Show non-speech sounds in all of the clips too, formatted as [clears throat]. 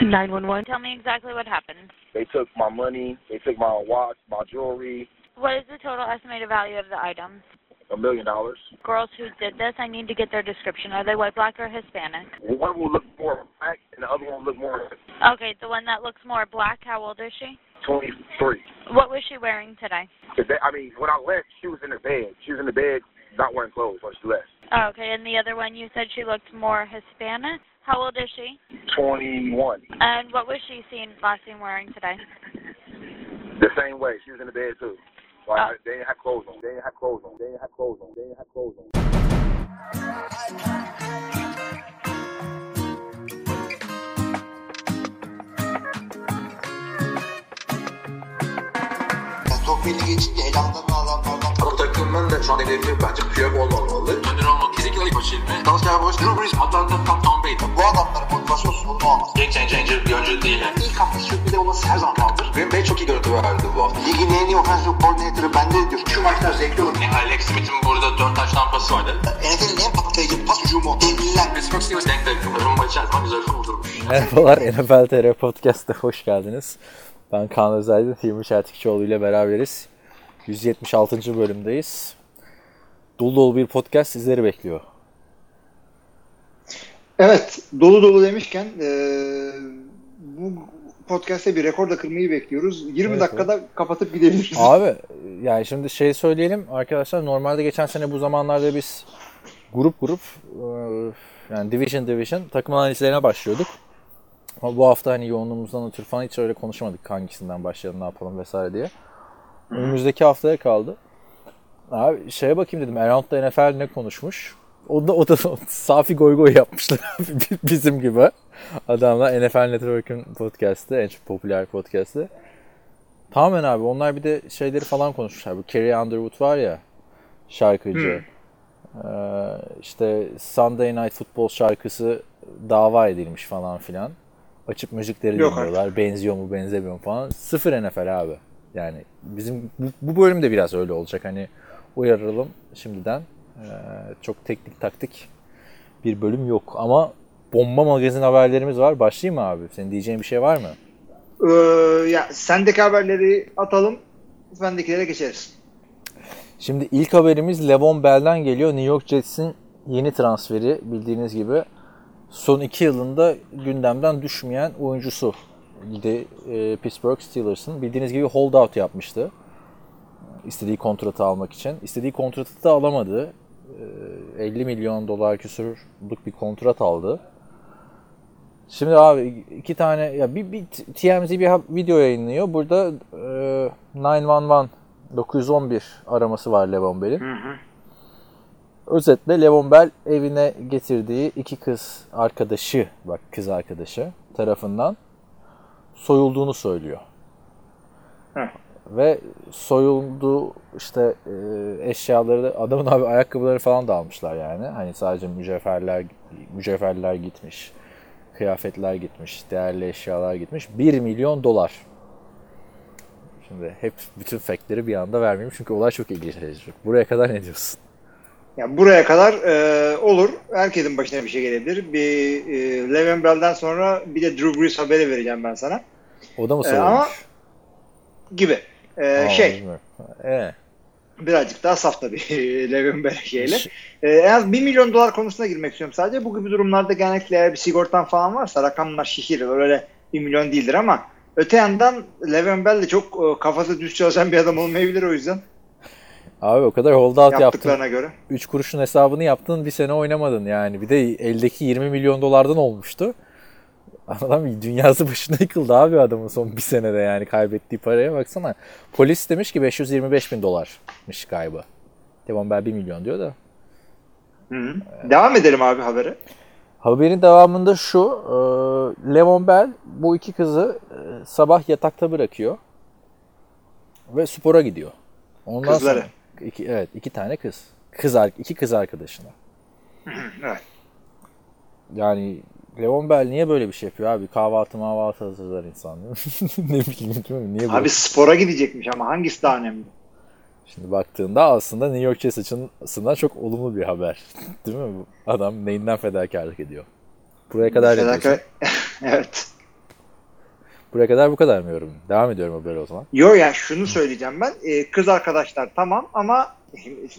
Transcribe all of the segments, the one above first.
911. Tell me exactly what happened. They took my money, they took my watch, my jewelry, What is the total estimated value of the items? a million dollars. Girls who did this, I need to get their description. Are they white, black, or Hispanic? One will look more black and the other one will look more Okay, the one that looks more black, how old is she? 23. What was she wearing today? they- I mean, when I left, she was in the bed. She was in the bed, not wearing clothes when she left. Oh, okay, and the other one you said she looked more Hispanic. How old is she? 21. And what was she seen last seen wearing today? The same way. She was in the bed too. Like, Oh. they didn't have clothes on. They didn't have clothes on. They didn't have clothes on. They didn't have clothes on. Top birliği geçince elamdan adamlardan Takımın da şu an hedefi bence Piyok olmamalı. Önder olmak başı ilmi. Dalsya Boş, Drew Brees, Atlanta, Tom, Brady. bu adamların motivasyonsuz bunu olmaz. Game changer bir oyuncu değil. Yani. İlk hafta sürpriz olması her zaman vardır. Green Bay çok iyi görüntü verdi bu hafta. Ligin en iyi offensive coordinator'ı bende diyor. Şu maçlar zevkli olur. Yani Alex Smith'in burada 4 taş tampası vardı. NFL'in en patlayıcı pas hücumu. Devliler. Pittsburgh Steelers denk denk. Rumba içerisinde güzel vurdurmuş. Merhabalar NFL TR Podcast'a hoş geldiniz. Ben Kaan Özaydın, Hilmi Çeltikçioğlu ile beraberiz. 176. bölümdeyiz. Dolu dolu bir podcast sizleri bekliyor. Evet, dolu dolu demişken eee, bu podcast'te bir rekor da kırmayı bekliyoruz. 20 Evet, dakikada kapatıp gidebiliriz. Abi yani şimdi şey söyleyelim arkadaşlar normalde geçen sene bu zamanlarda biz grup grup e, yani division division takım analizlerine başlıyorduk. Ama bu hafta hani yoğunluğumuzdan ötürü falan hiç öyle konuşmadık hangisinden başlayalım ne yapalım vesaire diye. Önümüzdeki haftaya kaldı. Abi şeye bakayım dedim Around'da NFL ne konuşmuş? O da, o da [laughs] safi goy goy yapmışlar [laughs] bizim gibi. Adamlar NFL Network'ün podcast'ı, en çok popüler podcast'ı. Tamamen abi onlar bir de şeyleri falan konuşmuşlar. Bu Carrie Underwood var ya şarkıcı. Ee, işte Sunday Night Football şarkısı dava edilmiş falan filan. Açıp müzikleri Yok dinliyorlar. Benziyor mu benzemiyor mu falan. Sıfır NFL abi. Yani bizim bu, bu bölüm de biraz öyle olacak. Hani uyaralım şimdiden. Ee, çok teknik taktik bir bölüm yok. Ama bomba magazin haberlerimiz var. Başlayayım mı abi? Senin diyeceğin bir şey var mı? Eee, ya sendeki haberleri atalım, bendekilere geçeriz. Şimdi ilk haberimiz Levon Bell'den geliyor. New York Jets'in yeni transferi bildiğiniz gibi. Son iki yılında gündemden düşmeyen oyuncusu. De, e, Pittsburgh Steelers'ın bildiğiniz gibi holdout yapmıştı. İstediği kontratı almak için. İstediği kontratı da alamadı. E, 50 milyon dolar küsurluk bir kontrat aldı. Şimdi abi iki tane ya bir, bir TMZ bir video yayınlıyor. Burada e, 911 911 araması var Levon Bell'in. Özetle Levon Bell evine getirdiği iki kız arkadaşı, bak kız arkadaşı tarafından soyulduğunu söylüyor. Heh. Ve soyuldu işte e, eşyaları da adamın abi ayakkabıları falan da almışlar yani. Hani sadece mücevherler mücevherler gitmiş. Kıyafetler gitmiş, değerli eşyalar gitmiş. 1 milyon dolar. Şimdi hep bütün faktleri bir anda vermeyeyim çünkü olay çok ilginçleşecek. Buraya kadar ne diyorsun? Ya buraya kadar eee, olur. Herkesin başına bir şey gelebilir. Bir eee Le'Veon Bell'den sonra bir de Drew Brees haberi vereceğim ben sana. O da mı Ee, soyulmuş? ama Gibi. Eee, Aa, şey. Ee, birazcık daha saf tabii [laughs] Le'Veon Bell şeyle. Ee, en az 1 milyon dolar konusuna girmek istiyorum sadece. Bu gibi durumlarda genellikle eğer bir sigortan falan varsa rakamlar şişirir. Öyle 1 milyon değildir ama öte yandan Le'Veon Bell de çok e, kafası düz çalışan bir adam olmayabilir o yüzden. Abi o kadar holdout yaptın. yaptıklarına göre. 3 kuruşun hesabını yaptın bir sene oynamadın yani. Bir de eldeki 20 milyon dolardan olmuştu. Adam dünyası başına yıkıldı abi adamın son bir senede yani kaybettiği paraya baksana. Polis demiş ki 525 bin dolarmış kaybı. Devon Bell 1 milyon diyor da. Hı hı. Devam edelim abi habere. Haberin devamında şu. E, Levon Bell bu iki kızı e, sabah yatakta bırakıyor. Ve spora gidiyor. Ondan Kızları. Sonra, iki, evet iki tane kız. Kız iki kız arkadaşına. [clears throat] Evet. Yani Levon Bell niye böyle bir şey yapıyor abi? Kahvaltı mahvaltı hazırlar insan. [laughs] ne bileyim değil mi? Niye böyle? Abi spora gidecekmiş ama hangisi daha önemli? Şimdi baktığında aslında New York Jets açısından çok olumlu bir haber. [laughs] değil mi? Adam neyinden fedakarlık ediyor? Buraya kadar Fedakar- [laughs] evet. Buraya kadar bu kadar mı yorum? Devam ediyorum haberi o zaman. Yo ya şunu söyleyeceğim ben. Ee, kız arkadaşlar tamam ama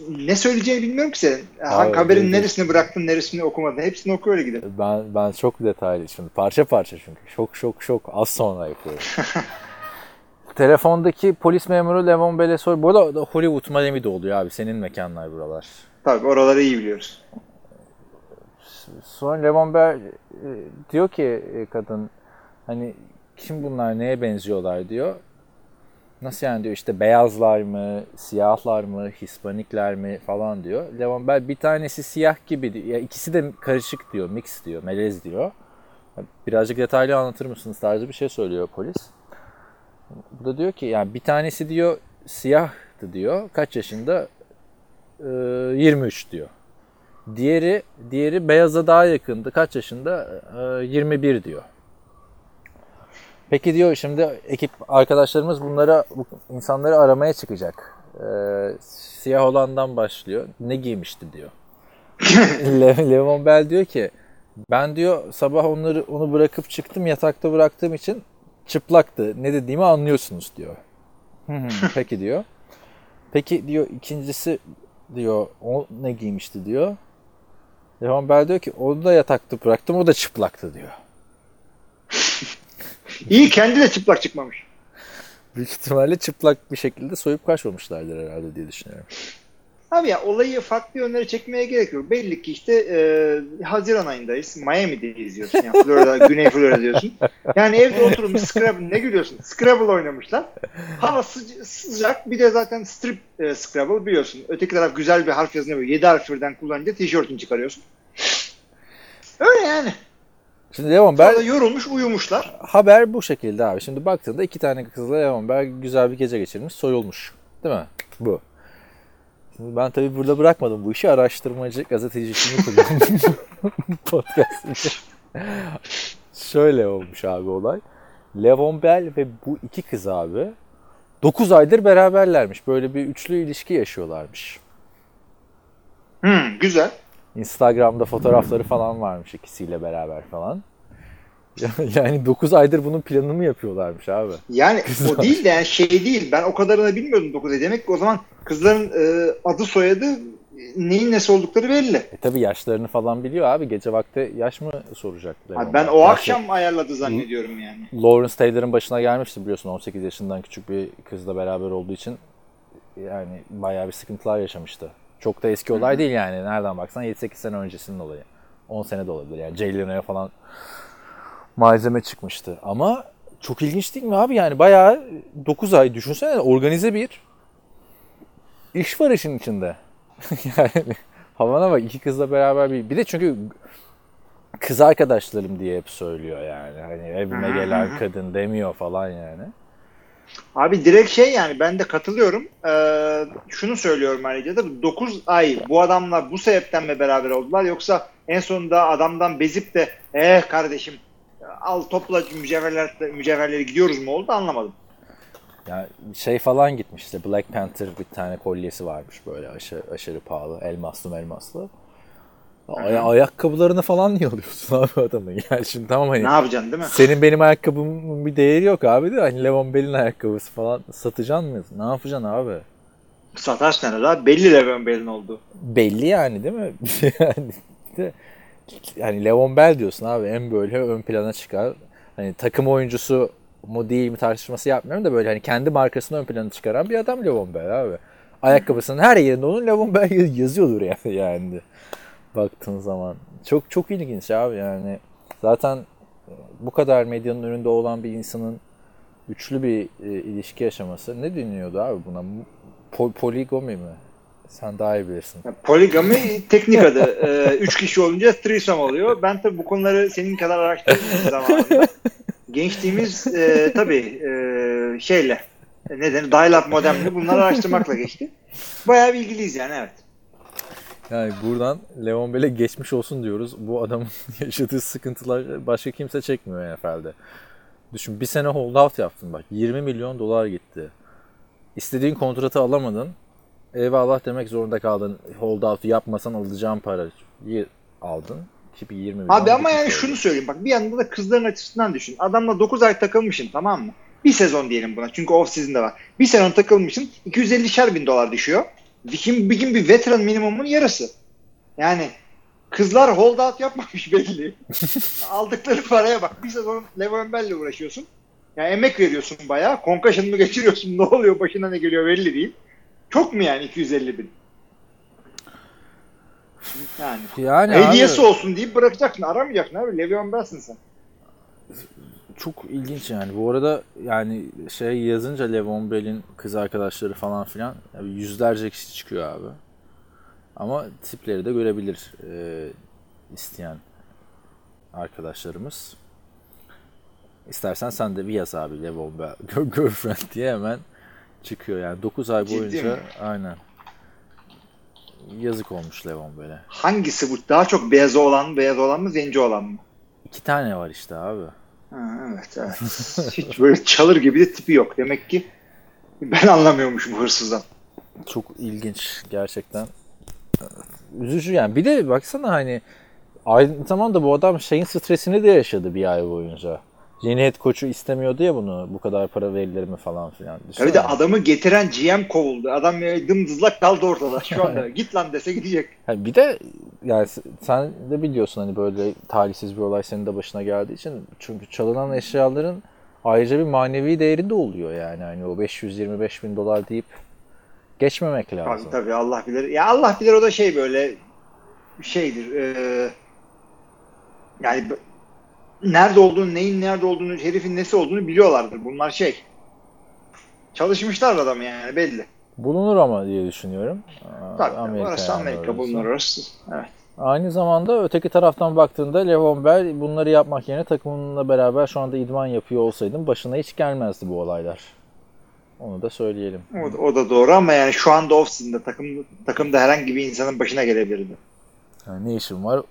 ne söyleyeceğini bilmiyorum ki senin. Hangi Abi, haberin değil. neresini bıraktın, neresini okumadın. Hepsini oku öyle gidelim. Ben ben çok detaylı şimdi parça parça çünkü şok şok şok az sonra yapıyorum. [laughs] Telefondaki polis memuru Levon Bell'e sor. Bu arada Hollywood Miami'de oluyor abi. Senin mekanlar buralar. Tabii oraları iyi biliyoruz. Sonra Levon Bell e, diyor ki e, kadın hani kim bunlar neye benziyorlar diyor. Nasıl yani diyor işte beyazlar mı, siyahlar mı, Hispanikler mi falan diyor. Levon Bell bir tanesi siyah gibi. Ya ikisi de karışık diyor, mix diyor, melez diyor. Birazcık detaylı anlatır mısınız tarzı bir şey söylüyor polis. Bu da diyor ki yani bir tanesi diyor siyahtı diyor. Kaç yaşında? Ee, 23 diyor. Diğeri diğeri beyaza daha yakındı. Kaç yaşında? Ee, 21 diyor. Peki diyor şimdi ekip arkadaşlarımız bunlara bu insanları aramaya çıkacak. Ee, siyah olandan başlıyor. Ne giymişti diyor. [laughs] Le- Levon Bell diyor ki ben diyor sabah onları onu bırakıp çıktım yatakta bıraktığım için çıplaktı. Ne dediğimi anlıyorsunuz diyor. "Hı hı, [laughs] Peki diyor. Peki diyor ikincisi diyor o ne giymişti diyor. Levon Bell diyor ki onu da yatakta bıraktım o da çıplaktı diyor. İyi kendi de çıplak çıkmamış. Büyük ihtimalle çıplak bir şekilde soyup kaçmamışlardır herhalde diye düşünüyorum. Abi ya olayı farklı yönlere çekmeye gerek yok. Belli ki işte e, Haziran ayındayız. Miami'deyiz diyorsun. Yani Florida, [laughs] Güney Florida diyorsun. Yani evde oturmuş Scrabble ne gülüyorsun? Scrabble oynamışlar. Hava sıca- sıcak. Bir de zaten strip e, Scrabble biliyorsun. Öteki taraf güzel bir harf yazını böyle 7 harf birden kullanınca tişörtünü çıkarıyorsun. Öyle yani. Şimdi Levon Sonra yorulmuş uyumuşlar. haber bu şekilde abi. Şimdi baktığında iki tane kızla Levon Bell güzel bir gece geçirmiş, soyulmuş. Değil mi? Bu. Şimdi ben tabii burada bırakmadım bu işi. Araştırmacı, gazetecisini kuruyorum. [laughs] Podcast için. Şöyle olmuş abi olay. Levon Bell ve bu iki kız abi 9 aydır beraberlermiş. Böyle bir üçlü ilişki yaşıyorlarmış. Hmm, güzel. Instagram'da fotoğrafları falan varmış ikisiyle beraber falan. [laughs] Yani 9 aydır bunun planını mı yapıyorlarmış abi? Yani Güzel. o değil de yani şey değil. Ben o kadarını bilmiyordum 9 Demek ki o zaman kızların e, adı soyadı neyin nesi oldukları belli. E tabi yaşlarını falan biliyor abi. Gece vakti yaş mı soracak? Abi ben o Gerçi akşam ayarladı zannediyorum yani. Lawrence Taylor'ın başına gelmişti biliyorsun 18 yaşından küçük bir kızla beraber olduğu için yani bayağı bir sıkıntılar yaşamıştı. Çok da eski olay değil yani. Nereden baksan 7-8 sene öncesinin olayı. 10 sene de olabilir yani. Jay falan malzeme çıkmıştı. Ama çok ilginç değil mi abi? Yani bayağı 9 ay düşünsene organize bir iş var işin içinde. [laughs] yani havana bak iki kızla beraber bir... Bir de çünkü kız arkadaşlarım diye hep söylüyor yani. Hani evime gelen kadın demiyor falan yani. Abi direkt şey yani ben de katılıyorum. Ee, şunu söylüyorum ayrıca da 9 ay bu adamlar bu sebepten mi beraber oldular yoksa en sonunda adamdan bezip de eh kardeşim al topla mücevherler, mücevherleri gidiyoruz mu oldu anlamadım. Yani şey falan gitmiş işte Black Panther bir tane kolyesi varmış böyle aşırı, aşırı pahalı elmaslı melmaslı. Ay- ayakkabılarını falan niye alıyorsun [laughs] abi adamın? Yani şimdi tamam hani Ne yapacaksın değil mi? senin benim ayakkabımın bir değeri yok abi de hani Levon Bell'in ayakkabısı falan satacaksın mı? Ne yapacaksın abi? Nerede abi? Belli Levon Bell'in oldu. Belli yani değil mi? [laughs] yani, de, yani Levon Bell diyorsun abi en böyle ön plana çıkar. Hani takım oyuncusu mu değil mi tartışması yapmıyorum da böyle hani kendi markasını ön plana çıkaran bir adam Levon Bell abi. Ayakkabısının her yerinde onun Levon Bell [laughs] yazıyordur yani. yani baktığın zaman. Çok çok ilginç abi yani. Zaten bu kadar medyanın önünde olan bir insanın üçlü bir e, ilişki yaşaması ne deniyordu abi buna? Po- poligomi mi? Sen daha iyi bilirsin. Poligami teknik adı. Ee, üç kişi olunca threesome oluyor. Ben tabii bu konuları senin kadar araştırmadım zamanında. Gençliğimiz e, tabii e, şeyle e, ne denir dial-up modemle bunları araştırmakla geçti. Bayağı bilgiliyiz yani evet. Yani buradan Leon Bell'e geçmiş olsun diyoruz. Bu adamın [laughs] yaşadığı sıkıntılar başka kimse çekmiyor NFL'de. Düşün bir sene hold out yaptın bak. 20 milyon dolar gitti. İstediğin kontratı alamadın. Eyvallah demek zorunda kaldın. Hold out yapmasan alacağın parayı aldın. Tipi 20 milyon. Abi ama yani şunu söyleyeyim bak bir yanda da kızların açısından düşün. Adamla 9 ay takılmışsın tamam mı? Bir sezon diyelim buna çünkü off season'da var. Bir sezon takılmışsın 250'şer bin dolar düşüyor. Viking bir gün bir veteran minimumun yarısı. Yani kızlar holdout yapmamış [laughs] belli. Aldıkları paraya bak. Bir sezon Le'Veon Bell'le uğraşıyorsun. Yani emek veriyorsun bayağı. Concussion mı geçiriyorsun? Ne oluyor? Başına ne geliyor belli değil. Çok mu yani 250 bin? Yani. Yani Hediyesi abi, olsun deyip bırakacaksın. Aramayacaksın abi. Le'Veon Bell'sin sen. çok ilginç yani. Bu arada yani şey yazınca Levon Bell'in kız arkadaşları falan filan yani yüzlerce kişi çıkıyor abi. Ama tipleri de görebilir e, isteyen arkadaşlarımız. İstersen sen de bir yaz abi Levon Bell [laughs] girlfriend diye hemen çıkıyor yani 9 ay Ciddi boyunca mi? aynen. Yazık olmuş Levon Bell'e. Hangisi bu? Daha çok beyaz olan beyaz olan mı, zenci olan mı? İki tane var işte abi. Evet, evet. Hiç böyle çalır gibi de tipi yok. Demek ki ben anlamıyormuşum hırsızdan. Çok ilginç gerçekten. Üzücü yani. Bir de baksana hani aynı zamanda bu adam şeyin stresini de yaşadı bir ay boyunca. Yeni head koçu istemiyordu ya bunu. Bu kadar para verilir mi falan filan. Tabii Düşünsene. de adamı getiren GM kovuldu. Adam dımdızlak kaldı ortada şu anda. [laughs] Git lan dese gidecek. Ha, bir de yani sen de biliyorsun hani böyle talihsiz bir olay senin de başına geldiği için. Çünkü çalınan eşyaların ayrıca bir manevi değeri de oluyor yani. Hani o 525 bin dolar deyip geçmemek lazım. Tabii tabii Allah bilir. Ya Allah bilir o da şey böyle şeydir. e, yani nerede olduğunu, neyin nerede olduğunu, herifin nesi olduğunu biliyorlardır. Bunlar şey. Çalışmışlar adamı yani belli. Bulunur ama diye düşünüyorum. Tabii Amerika orası yani Amerika orası. bunlar orası. Evet. Aynı zamanda öteki taraftan baktığında Levon Bell bunları yapmak yerine takımınla beraber şu anda idman yapıyor olsaydın başına hiç gelmezdi bu olaylar. Onu da söyleyelim. O, da- o da doğru ama yani şu anda off-season'da takım, takımda herhangi bir insanın başına gelebilirdi. Yani ne işin var?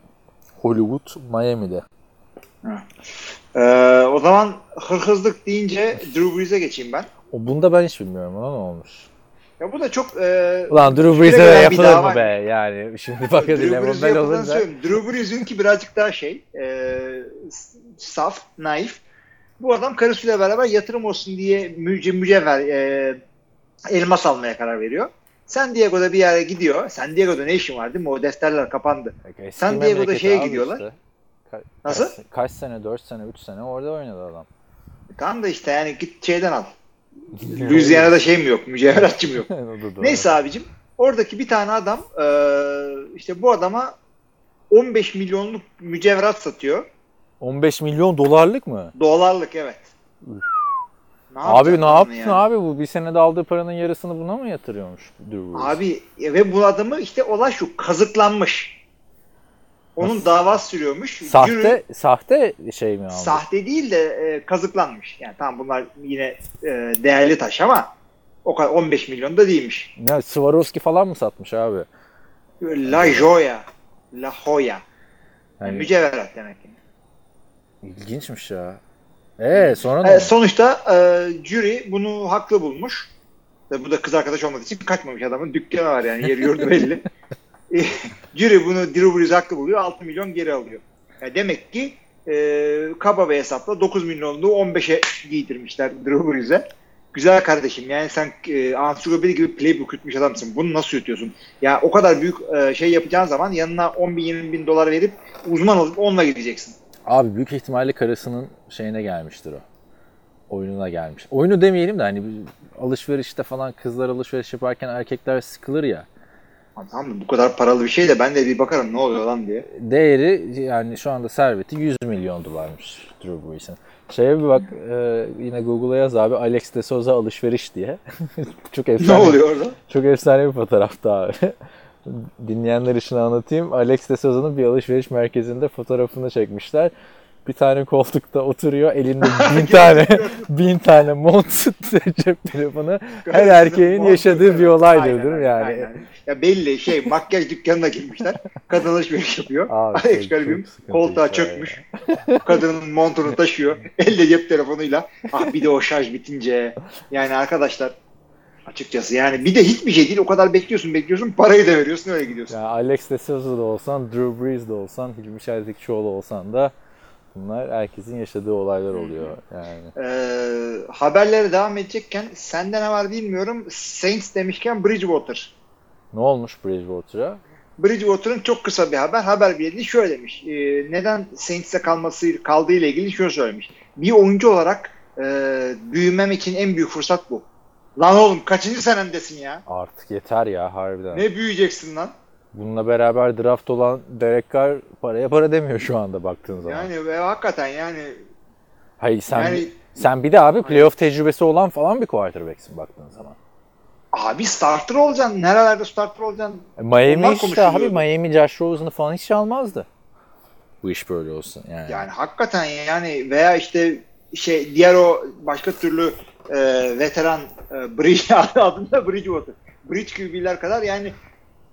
Hollywood, Miami'de. Ee, o zaman hırhızlık deyince Drew Brees'e geçeyim ben. O bunda ben hiç bilmiyorum. Ona ne olmuş? Ya bu da çok e, Ulan Drew Brees'e yapılır mı be? Yani şimdi bak hadi Drew Brees'e olunca. Drew Brees'inki birazcık daha şey e, saf, naif. Bu adam karısıyla beraber yatırım olsun diye müce, mücevher e, elmas almaya karar veriyor. San Diego'da bir yere gidiyor. San Diego'da ne işin var değil mi? O defterler kapandı. Eski San Diego'da şeye gidiyorlar. işte. Ka- Nasıl? Kaç, kaç sene? 4 sene, 3 sene orada oynadı adam. Tamam da işte yani git şeyden al. Louisiana'da [laughs] şey mi yok? Mücevheratçı mı yok? [laughs] Neyse abicim. Oradaki bir tane adam e, işte bu adama 15 milyonluk mücevherat satıyor. 15 milyon dolarlık mı? Dolarlık evet. Ne Abi ne yaptın yani? abi bu? Bir senede aldığı paranın yarısını buna mı yatırıyormuş? Abi e, ve bu adamı işte olay şu kazıklanmış. Onun Nasıl? davası sürüyormuş. Sahte Jüri- sahte şey mi aldı? sahte değil de e, kazıklanmış. Yani tamam bunlar yine e, değerli taş ama o kadar 15 milyon da değilmiş. Ne Swarovski falan mı satmış abi? La Joya. La Joya. Yani Yani mücevherat demek. Yani. ilginçmiş ya. Ee sonra ne? E, sonuçta e, jüri bunu haklı bulmuş. Ve bu da kız arkadaş olmadığı için kaçmamış adamın. Dükkanı var yani yeri yurdu belli. [laughs] [laughs] E, bunu Drew Brees haklı buluyor. 6 milyon geri alıyor. Yani demek ki e, kaba bir hesapla 9 milyonluğu 15'e giydirmişler Drew Brees'e. Güzel kardeşim yani sen e, ansiklopedi gibi playbook yutmuş adamsın. Bunu nasıl yutuyorsun? Ya o kadar büyük e, şey yapacağın zaman yanına 10 bin 20 bin dolar verip uzman olup onunla gideceksin. Abi büyük ihtimalle karısının şeyine gelmiştir o. Oyununa gelmiş. Oyunu demeyelim de hani alışverişte falan kızlar alışveriş yaparken erkekler sıkılır ya. Tamam? Bu kadar paralı bir şey de ben de bir bakarım ne oluyor lan diye. Değeri yani şu anda serveti 100 milyon dolarmış Drew Brees'in. Şeye bir bak e, yine Google'a yaz abi Alex de Souza alışveriş diye. [laughs] çok Ne efsane. oluyor orada? Çok efsane bir fotoğrafta abi. [laughs] Dinleyenler için anlatayım. Alex de Souza'nın bir alışveriş merkezinde fotoğrafını çekmişler. Bir tane koltukta oturuyor. Elinde [laughs] bin tane bin tane mont [laughs] cep telefonu. Her erkeğin yaşadığı bir olaydır Aynen, değil mi yani? aynen. Ya belli şey makyaj dükkanına girmişler. Kadın alışveriş yapıyor. Abi, Alex garibim koltuğa çökmüş. Kadının montunu taşıyor. Elle cep telefonuyla. Ah bir de o şarj bitince. Yani arkadaşlar Açıkçası yani bir de hiçbir şey değil. O kadar bekliyorsun bekliyorsun parayı da veriyorsun öyle gidiyorsun. Ya Alex de Souza da olsan, Drew Brees de olsan, Hilmi Çeltikçioğlu olsan da bunlar herkesin yaşadığı olaylar oluyor. Yani Ee, haberlere devam edecekken sende ne var bilmiyorum. Saints demişken Bridgewater. ne olmuş Bridgewater'a? Bridgewater'ın çok kısa bir haber. Haber bildiği şöyle demiş. E, neden Saints'e kalması kaldığı ile ilgili şunu söylemiş. Bir oyuncu olarak e, büyümem için en büyük fırsat bu. Lan oğlum kaçıncı senemdesin ya? Artık yeter ya harbiden. Ne büyüyeceksin lan? Bununla beraber draft olan Derek Carr paraya para demiyor şu anda baktığın zaman. Yani ve hakikaten yani Hayır sen yani sen bir de abi playoff tecrübesi olan falan bir quarterback'sin baktığın zaman. abi starter olacaksın. Nerelerde starter olacaksın? E, Miami Onlar işte abi. Miami Josh Rosen'ı falan hiç almazdı. Bu iş böyle olsun yani. Yani hakikaten yani veya işte şey diğer o başka türlü e, veteran e, Bridge [laughs] adında Bridgewater. Bridge QB'ler kadar yani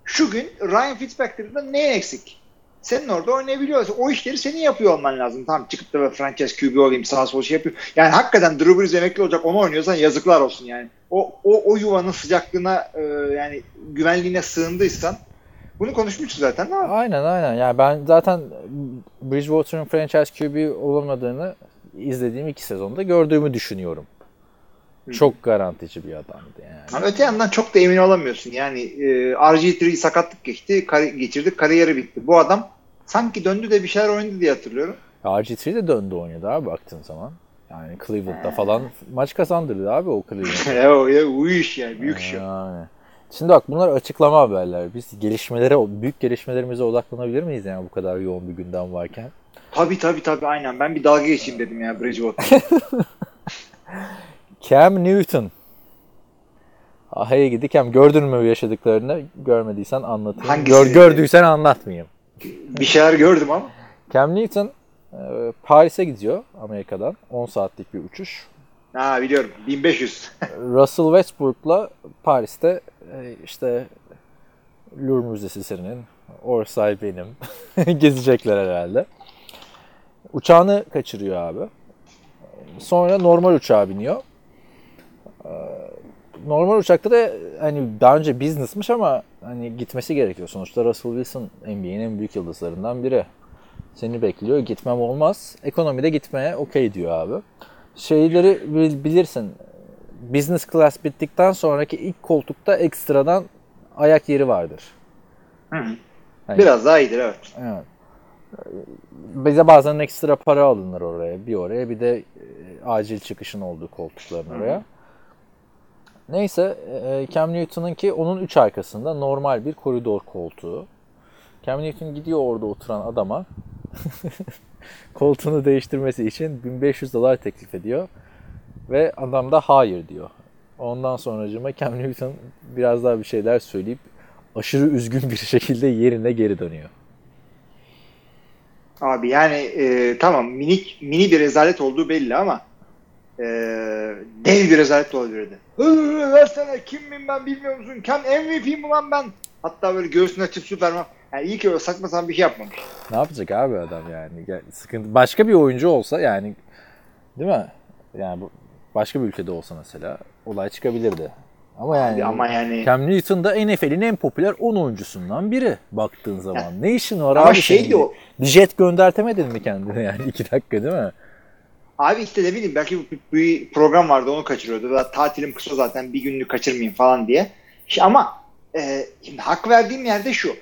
şu gün Ryan Fitzpatrick'den ne eksik? Senin orada oynayabiliyorsun. O işleri senin yapıyor olman lazım. Tamam çıkıp da franchise QB olayım sağa sola şey yapıyor. Yani hakikaten Drew Brees emekli olacak onu oynuyorsan yazıklar olsun yani. O, o, o yuvanın sıcaklığına e, yani güvenliğine sığındıysan bunu konuşmuştuk zaten ama Aynen aynen. Yani ben zaten Bridgewater'ın franchise QB olamadığını izlediğim iki sezonda gördüğümü düşünüyorum. Çok garantici bir adamdı yani. Ama öte yandan çok da emin olamıyorsun. Yani e, RG3 sakatlık geçti, kari- geçirdi, kariyeri bitti. Bu adam sanki döndü de bir şeyler oynadı diye hatırlıyorum. RG3 de döndü oynadı abi baktığın zaman. Yani Cleveland'da falan maç kazandırdı abi o Cleveland. [laughs] ya, iş yani, büyük o. Yani. Şimdi bak bunlar açıklama haberler. Biz gelişmelere, büyük gelişmelerimize odaklanabilir miyiz yani bu kadar yoğun bir gündem varken? Tabii tabii tabii aynen. Ben bir dalga geçeyim dedim ya Bridgewater. [laughs] Cam Newton. Ahaya gidi Cam. Gördün mü yaşadıklarını? Görmediysen anlatayım. Hangisi? Gör, gördüysen anlatmayayım. bir şeyler gördüm ama. Cam Newton e, Paris'e gidiyor Amerika'dan. 10 saatlik bir uçuş. Ha biliyorum. 1500. [laughs] Russell Westbrook'la Paris'te e, işte Louvre Müzesi senin, Orsay benim. [laughs] Gezecekler herhalde. Uçağını kaçırıyor abi. Sonra normal uçağa biniyor. Ee, Normal uçakta da hani daha önce business'mış ama hani gitmesi gerekiyor. Sonuçta Russell Wilson NBA'nin en büyük yıldızlarından biri. Seni bekliyor. Gitmem olmaz. Ekonomide gitmeye okey diyor abi. Şeyleri bil- bilirsin. Business class bittikten sonraki ilk koltukta ekstradan ayak yeri vardır. Hı hı. Hani- Biraz daha iyidir evet. Evet. Bize bazen ekstra para alınır oraya. Bir oraya bir de e, acil çıkışın olduğu koltukların oraya. Neyse e, Cam Newton'un ki onun üç arkasında normal bir koridor koltuğu. Cam Newton gidiyor orada oturan adama [laughs] koltuğunu değiştirmesi için 1500 dolar teklif ediyor. Ve adam da hayır diyor. Ondan sonracıma Cam Newton biraz daha bir şeyler söyleyip aşırı üzgün bir şekilde yerine geri dönüyor. Abi yani e, tamam minik mini bir rezalet olduğu belli ama e, dev bir rezalet olabilirdi. Versene kimim ben bilmiyor musun? Kim MVP mi lan ben? Hatta böyle göğsüne açıp Superman. Yani iyi ki öyle saçma sapan bir şey yapmamış. Ne yapacak abi adam yani? Sıkıntı. Başka bir oyuncu olsa yani değil mi? Yani bu başka bir ülkede olsa mesela olay çıkabilirdi. Ama yani Ama yani Cam Newton da NFL'in en popüler 10 oyuncusundan biri baktığın zaman. Ne işin var Ama abi şey de o- Bir jet göndertemedin mi kendine yani [laughs] 2 dakika değil mi? Abi işte ne bileyim belki bir, program vardı onu kaçırıyordu. Ve tatilim kısa zaten bir günlük kaçırmayayım falan diye. İşte ama e, şimdi hak verdiğim yerde şu.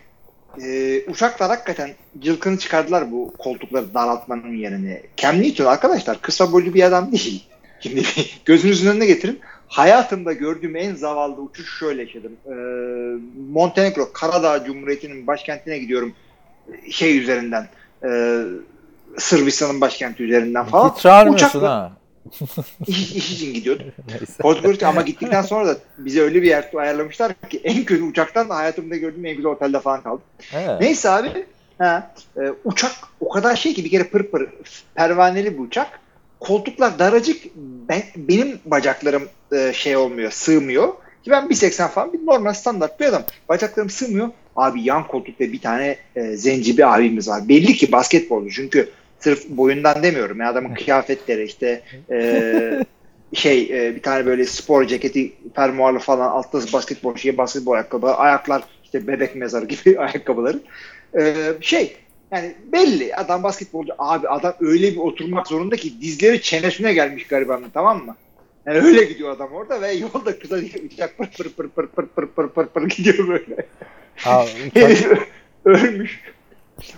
E, uçaklar hakikaten cılkını çıkardılar bu koltukları daraltmanın yerine. Cam Newton arkadaşlar kısa boylu bir adam değil. Şimdi [laughs] gözünüzün önüne getirin. Hayatımda gördüğüm en zavallı uçuş şöyle yaşadım. E, Montenegro, Karadağ Cumhuriyeti'nin başkentine gidiyorum. Şey üzerinden. E, Sırbistan'ın başkenti üzerinden falan. Hiç çağırmıyorsun Uçakla- ha. İş, iş için gidiyordum. [laughs] Neyse. Podgorica ama gittikten sonra da bize öyle bir yer ayarlamışlar ki en kötü uçaktan da hayatımda gördüğüm en güzel otelde falan kaldım. Evet. Neyse abi ha, e, uçak o kadar şey ki bir kere pır pır pervaneli bir uçak. Koltuklar daracık ben, benim bacaklarım e, şey olmuyor sığmıyor. Ki ben 1.80 falan bir normal standart bir adam. Bacaklarım sığmıyor. Abi yan koltukta bir tane e, zenci bir abimiz var. Belli ki basketbolcu çünkü sırf boyundan demiyorum. Ya adamın kıyafetleri işte e, şey e, bir tane böyle spor ceketi fermuarlı falan altta basketbol şey basketbol ayakkabı ayaklar işte bebek mezarı gibi ayakkabıları E, şey yani belli adam basketbolcu abi adam öyle bir oturmak zorunda ki dizleri çenesine gelmiş garibanın tamam mı? Yani öyle gidiyor adam orada ve yolda kıza uçak pır pır pır pır pır pır pır pır pır gidiyor böyle. Herif ölmüş.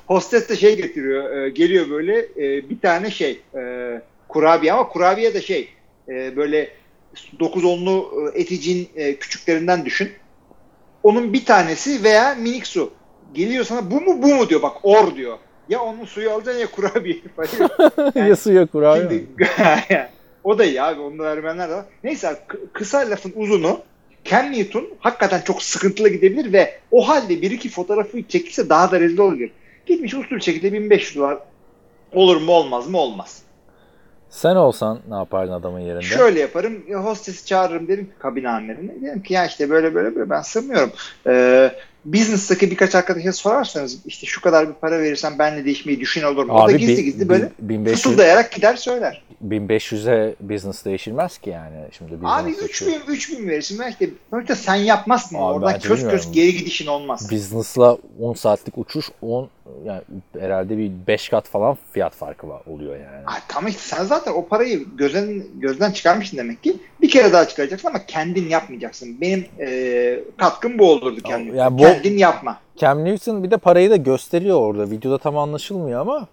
Hostes de şey getiriyor. e, geliyor böyle e, bir tane şey e, kurabiye ama kurabiye de şey e, böyle 9 onlu e, eticin e, küçüklerinden düşün. Onun bir tanesi veya minik su. Geliyor sana bu mu bu mu diyor bak or diyor. Ya onun suyu alacaksın ya kurabiye. [laughs] [laughs] Yani ya suya kurabiye mi? [laughs] Şimdi, o da iyi abi. Onu da vermeyenler de var. Neyse kısa lafın uzunu Cam Newton hakikaten çok sıkıntılı gidebilir ve o halde bir iki fotoğrafı çekilse daha da rezil olabilir. Gitmiş usul şekilde 1500 dolar olur mu olmaz mı olmaz. Sen olsan ne yapardın adamın yerinde? Şöyle yaparım. ya Hostesi çağırırım derim ki kabin amirine. Derim ki ya işte böyle böyle böyle ben sığmıyorum. Ee, business'taki birkaç arkadaşa sorarsanız işte şu kadar bir para verirsen benle değişmeyi düşün olur mu? o da Abi gizli bi- gizli böyle bi- 1500 fısıldayarak gider söyler. 1500'e business değişilmez ki yani. Şimdi Abi 3000 3000 verirsin ben işte sonuçta sen yapmazsın Abi oradan bilmiyorum. kös geri gidişin olmaz. Business'la 10 saatlik uçuş 10 yani herhalde bir 5 kat falan fiyat farkı var oluyor yani. Ay, tamam işte sen zaten o parayı gözden gözden çıkarmışsın demek ki. Bir kere daha çıkaracaksın ama kendin yapmayacaksın. Benim e, katkım bu olurdu kendin. Yani bu- Kendin yapma. Cam Newton bir de parayı da gösteriyor orada. Videoda tam anlaşılmıyor ama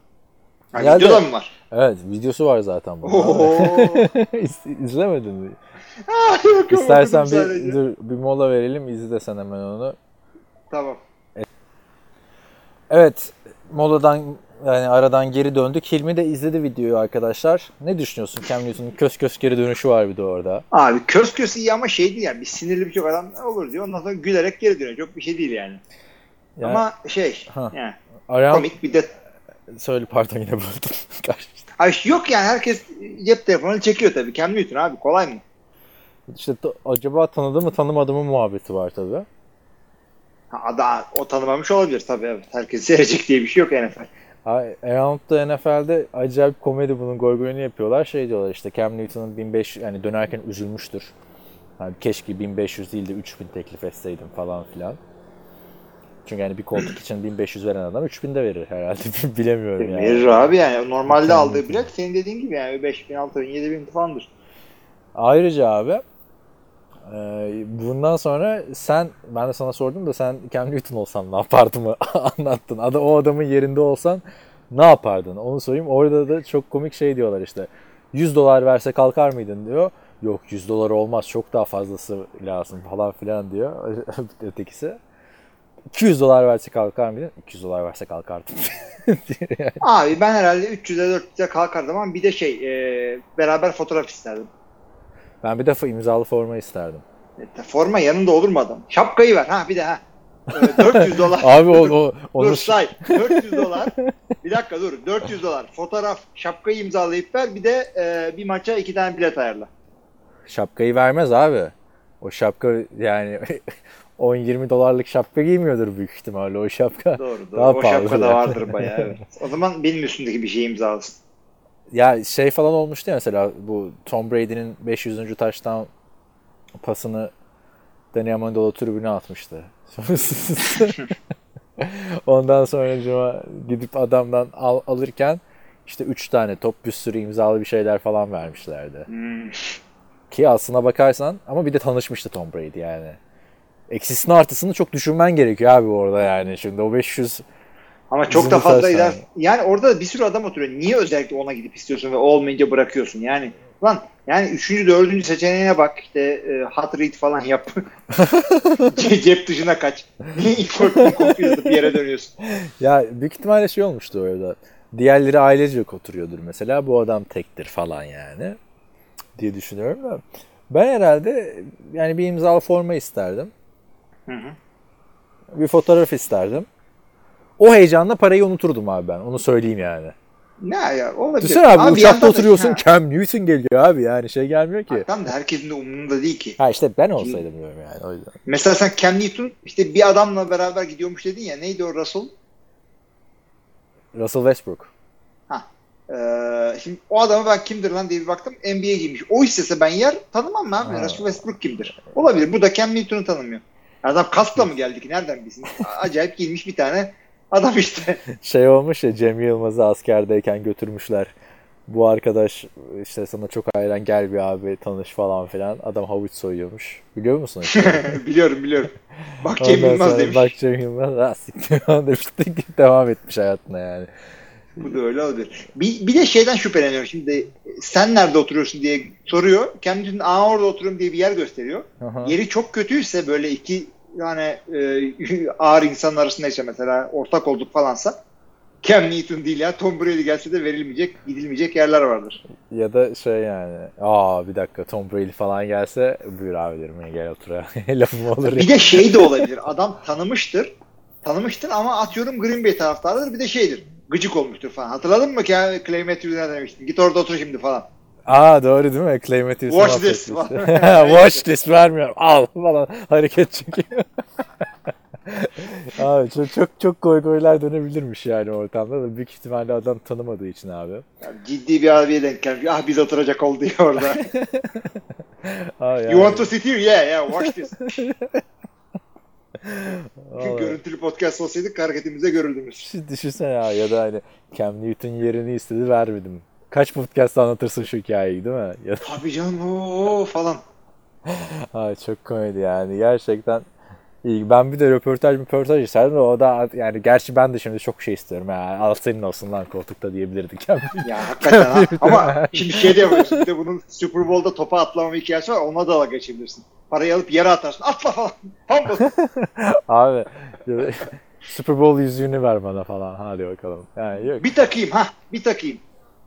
Ha, Geldi. videoda mı var? evet videosu var zaten. [laughs] İz- İzlemedin mi? [laughs] Yok, İstersen bir, sadece. dur, bir mola verelim izle sen hemen onu. Tamam. Evet moladan yani aradan geri döndük. Hilmi de izledi videoyu arkadaşlar. Ne düşünüyorsun? Cam Newton'un kös kös geri dönüşü var bir de orada. Abi kös kös iyi ama şey değil yani. Bir sinirli bir çok adam olur diyor. Ondan sonra gülerek geri dönüyor. Çok bir şey değil yani. Yani, ama şey Ha. yani Aram, komik bir de söyle pardon yine. [laughs] Karşı- Ay yok yani herkes cep telefonunu çekiyor tabii. Cam Newton abi kolay mı? İşte acaba tanıdı mı tanımadı mı muhabbeti var tabii. Ha, daha o tanımamış olabilir tabii evet. Herkes seyredecek diye bir şey yok NFL. Ay, Around the NFL'de acayip komedi bunun goygoyunu yapıyorlar. Şey diyorlar işte Cam Newton'un 1500 yani dönerken üzülmüştür. Yani keşke 1500 değil de 3000 teklif etseydim falan filan. Çünkü yani bir koltuk için 1500 veren adam 3000 de verir herhalde. [laughs] Bilemiyorum yani. Verir abi yani. Normalde aldığı bilet senin dediğin gibi yani 5000, 6000, 7000 falandır. Ayrıca abi e, bundan sonra sen ben de sana sordum da sen Cam Newton olsan ne yapardın mı [laughs] anlattın. Ada, o adamın yerinde olsan ne yapardın? Onu sorayım. Orada da çok komik şey diyorlar işte. 100 dolar verse kalkar mıydın diyor. Yok 100 dolar olmaz çok daha fazlası lazım falan filan diyor [laughs] ötekisi. 200 dolar verse kalkar mıydın? 200 dolar verse kalkardım. [laughs] diyor. Abi ben herhalde 300'e 400'e kalkardım ama bir de şey e, beraber fotoğraf isterdim. Ben bir defa imzalı forma isterdim. E, forma yanında olur mu adam? Şapkayı ver ha bir de ha. E, 400 dolar. [laughs] Abi o, o onu Dur say. 400 dolar. Bir dakika dur. 400 dolar. Fotoğraf, şapkayı imzalayıp ver. Bir de e, bir maça iki tane bilet ayarla. Şapkayı vermez abi. O şapka yani [laughs] 10-20 dolarlık şapka giymiyordur büyük ihtimalle o şapka. Doğru doğru. Daha o şapka da vardır bayağı evet. O zaman benim üstündeki bir şey imzalasın. Ya şey falan olmuştu ya mesela bu Tom Brady'nin 500. taştan pasını Danny Amendola tribüne atmıştı. [laughs] Ondan sonra cuma gidip adamdan al, alırken işte 3 tane top bir sürü imzalı bir şeyler falan vermişlerdi. Hmm. Ki aslına bakarsan ama bir de tanışmıştı Tom Brady yani. Eksisini artısını çok düşünmen gerekiyor abi orada yani. Şimdi o 500 Ama çok da fazla gider. yani. Orada bir sürü adam oturuyor. Niye özellikle ona gidip istiyorsun ve olmayınca bırakıyorsun? Yani lan yani üçüncü, dördüncü seçeneğine bak işte e, hot read falan yap. [laughs] Ce- Cep dışına kaç. Niye ilk korktuğun bir yere dönüyorsun? Ya büyük ihtimalle şey olmuştu orada. Diğerleri ailece oturuyordur mesela. Bu adam tektir falan yani. Diye düşünüyorum da. Ben herhalde yani bir imzalı forma isterdim. Hı hı. Bir fotoğraf isterdim. O heyecanla parayı unuturdum abi ben. Onu söyleyeyim yani. Ne ya olabilir. Düşünsene abi, Ama bir uçakta da- oturuyorsun Ha, Cam Newton geliyor abi yani şey gelmiyor ki. Tam da herkesin de umurunda değil ki. Ha işte ben olsaydım diyorum yani o yüzden. Mesela sen Cam Newton işte bir adamla beraber gidiyormuş dedin ya. Neydi o Russell? Russell Westbrook. Ee, şimdi o adamı ben kimdir lan diye bir baktım. NBA giymiş. O istese ben yer tanımam mı abi? Ha. Russell Westbrook kimdir? Olabilir. Bu da Cam Newton'u tanımıyor. Adam kaskla mı [laughs] geldi ki? Nereden bilsin? Acayip giymiş bir tane adam işte. [laughs] Şey olmuş ya Cem Yılmaz'ı askerdeyken götürmüşler. Bu arkadaş işte sana çok hayran gel bir abi tanış falan filan. Adam havuç soyuyormuş. Biliyor musun? [laughs] biliyorum biliyorum. Bak Cem Yılmaz demiş. Bak Cem Yılmaz ha siktir [laughs] demiş. Devam etmiş hayatına yani. Bu da öyle olabilir. Bir, bir de şeyden şüpheleniyorum. Şimdi sen nerede oturuyorsun diye soruyor. Kendisinin aa orada oturuyorum diye bir yer gösteriyor. Aha. Yeri çok kötüyse böyle iki yani e, [laughs] ağır insanın arasındaysa mesela ortak olduk falansa Cam Newton değil ya Tom Brady gelse de verilmeyecek, gidilmeyecek yerler vardır. Ya da şey yani aa bir dakika Tom Brady falan gelse buyur abi derim ya gel otur. [laughs] Lafım olur ya. Bir de şey de [laughs] olabilir. Adam tanımıştır. Tanımıştır ama atıyorum Green Bay taraftarıdır. Bir de şeydir. Gıcık olmuştur falan. Hatırladın mı ki ya Clay Matthews'e demiştin. Git orada otur şimdi falan. Aa doğru değil mi? Clay Matthews'un Watch this. [laughs] Watch this vermiyorum. Al falan hareket çekiyor. [laughs] abi çok çok çok goy goylar dönebilirmiş yani ortamda da büyük ihtimalle adam tanımadığı için abi. Yani ciddi bir abiye denk gelmiş. Ah biz oturacak oldu ya orada. [laughs] Abi you want to sit here? Yeah yeah watch this. Vallahi. Görüntülü podcast olsaydık hareketimize görüldünüz. Düşünsene ya ya da hani Cam Newton yerini istedi vermedim. Kaç podcast anlatırsın şu hikayeyi değil mi? Ya da, Tabii canım ooo falan. [laughs] Ay çok komedi yani gerçekten iyi. Ben bir de röportaj röportaj isterdim o da yani gerçi ben de şimdi çok şey istiyorum yani al senin olsun lan koltukta diyebilirdik. [laughs] Ya hakikaten ha. Ama şimdi şey de yapıyorsun. Bir de bunun Super Bowl'da topa atlama hikayesi var. Ona dalga geçebilirsin. Parayı alıp yere atarsın. Atla falan. Humble. [laughs] Abi Super Bowl yüzüğünü ver bana falan hadi bakalım. Yani yok. bir takayım ha. Bir takayım.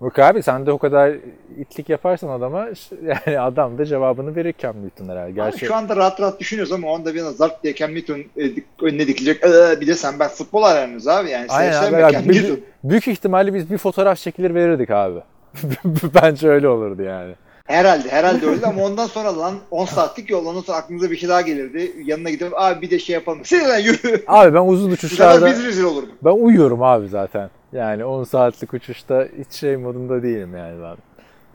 Yok abi sen de o kadar itlik yaparsan adama [laughs] yani adam da cevabını verir Cam Newton herhalde. Abi Gerçi şu anda rahat rahat düşünüyoruz ama o anda bir zarp diye Cam Newton e, önüne dikilecek. Ee, bir de sen ben futbol aranıyoruz abi. Yani Aynen abi. Yani Cam büyük, büyük ihtimalle biz bir fotoğraf çekilir verirdik abi. [laughs] Bence öyle olurdu yani. Herhalde herhalde öyle ama [laughs] ondan sonra lan 10 saatlik yol ondan sonra aklınıza bir şey daha gelirdi. Yanına gidip abi bir de şey yapalım. [laughs] Sen yürü. Abi ben uzun uçuşlarda biz rezil olurduk. ben uyuyorum abi zaten. Yani 10 saatlik uçuşta hiç şey modunda değilim yani ben.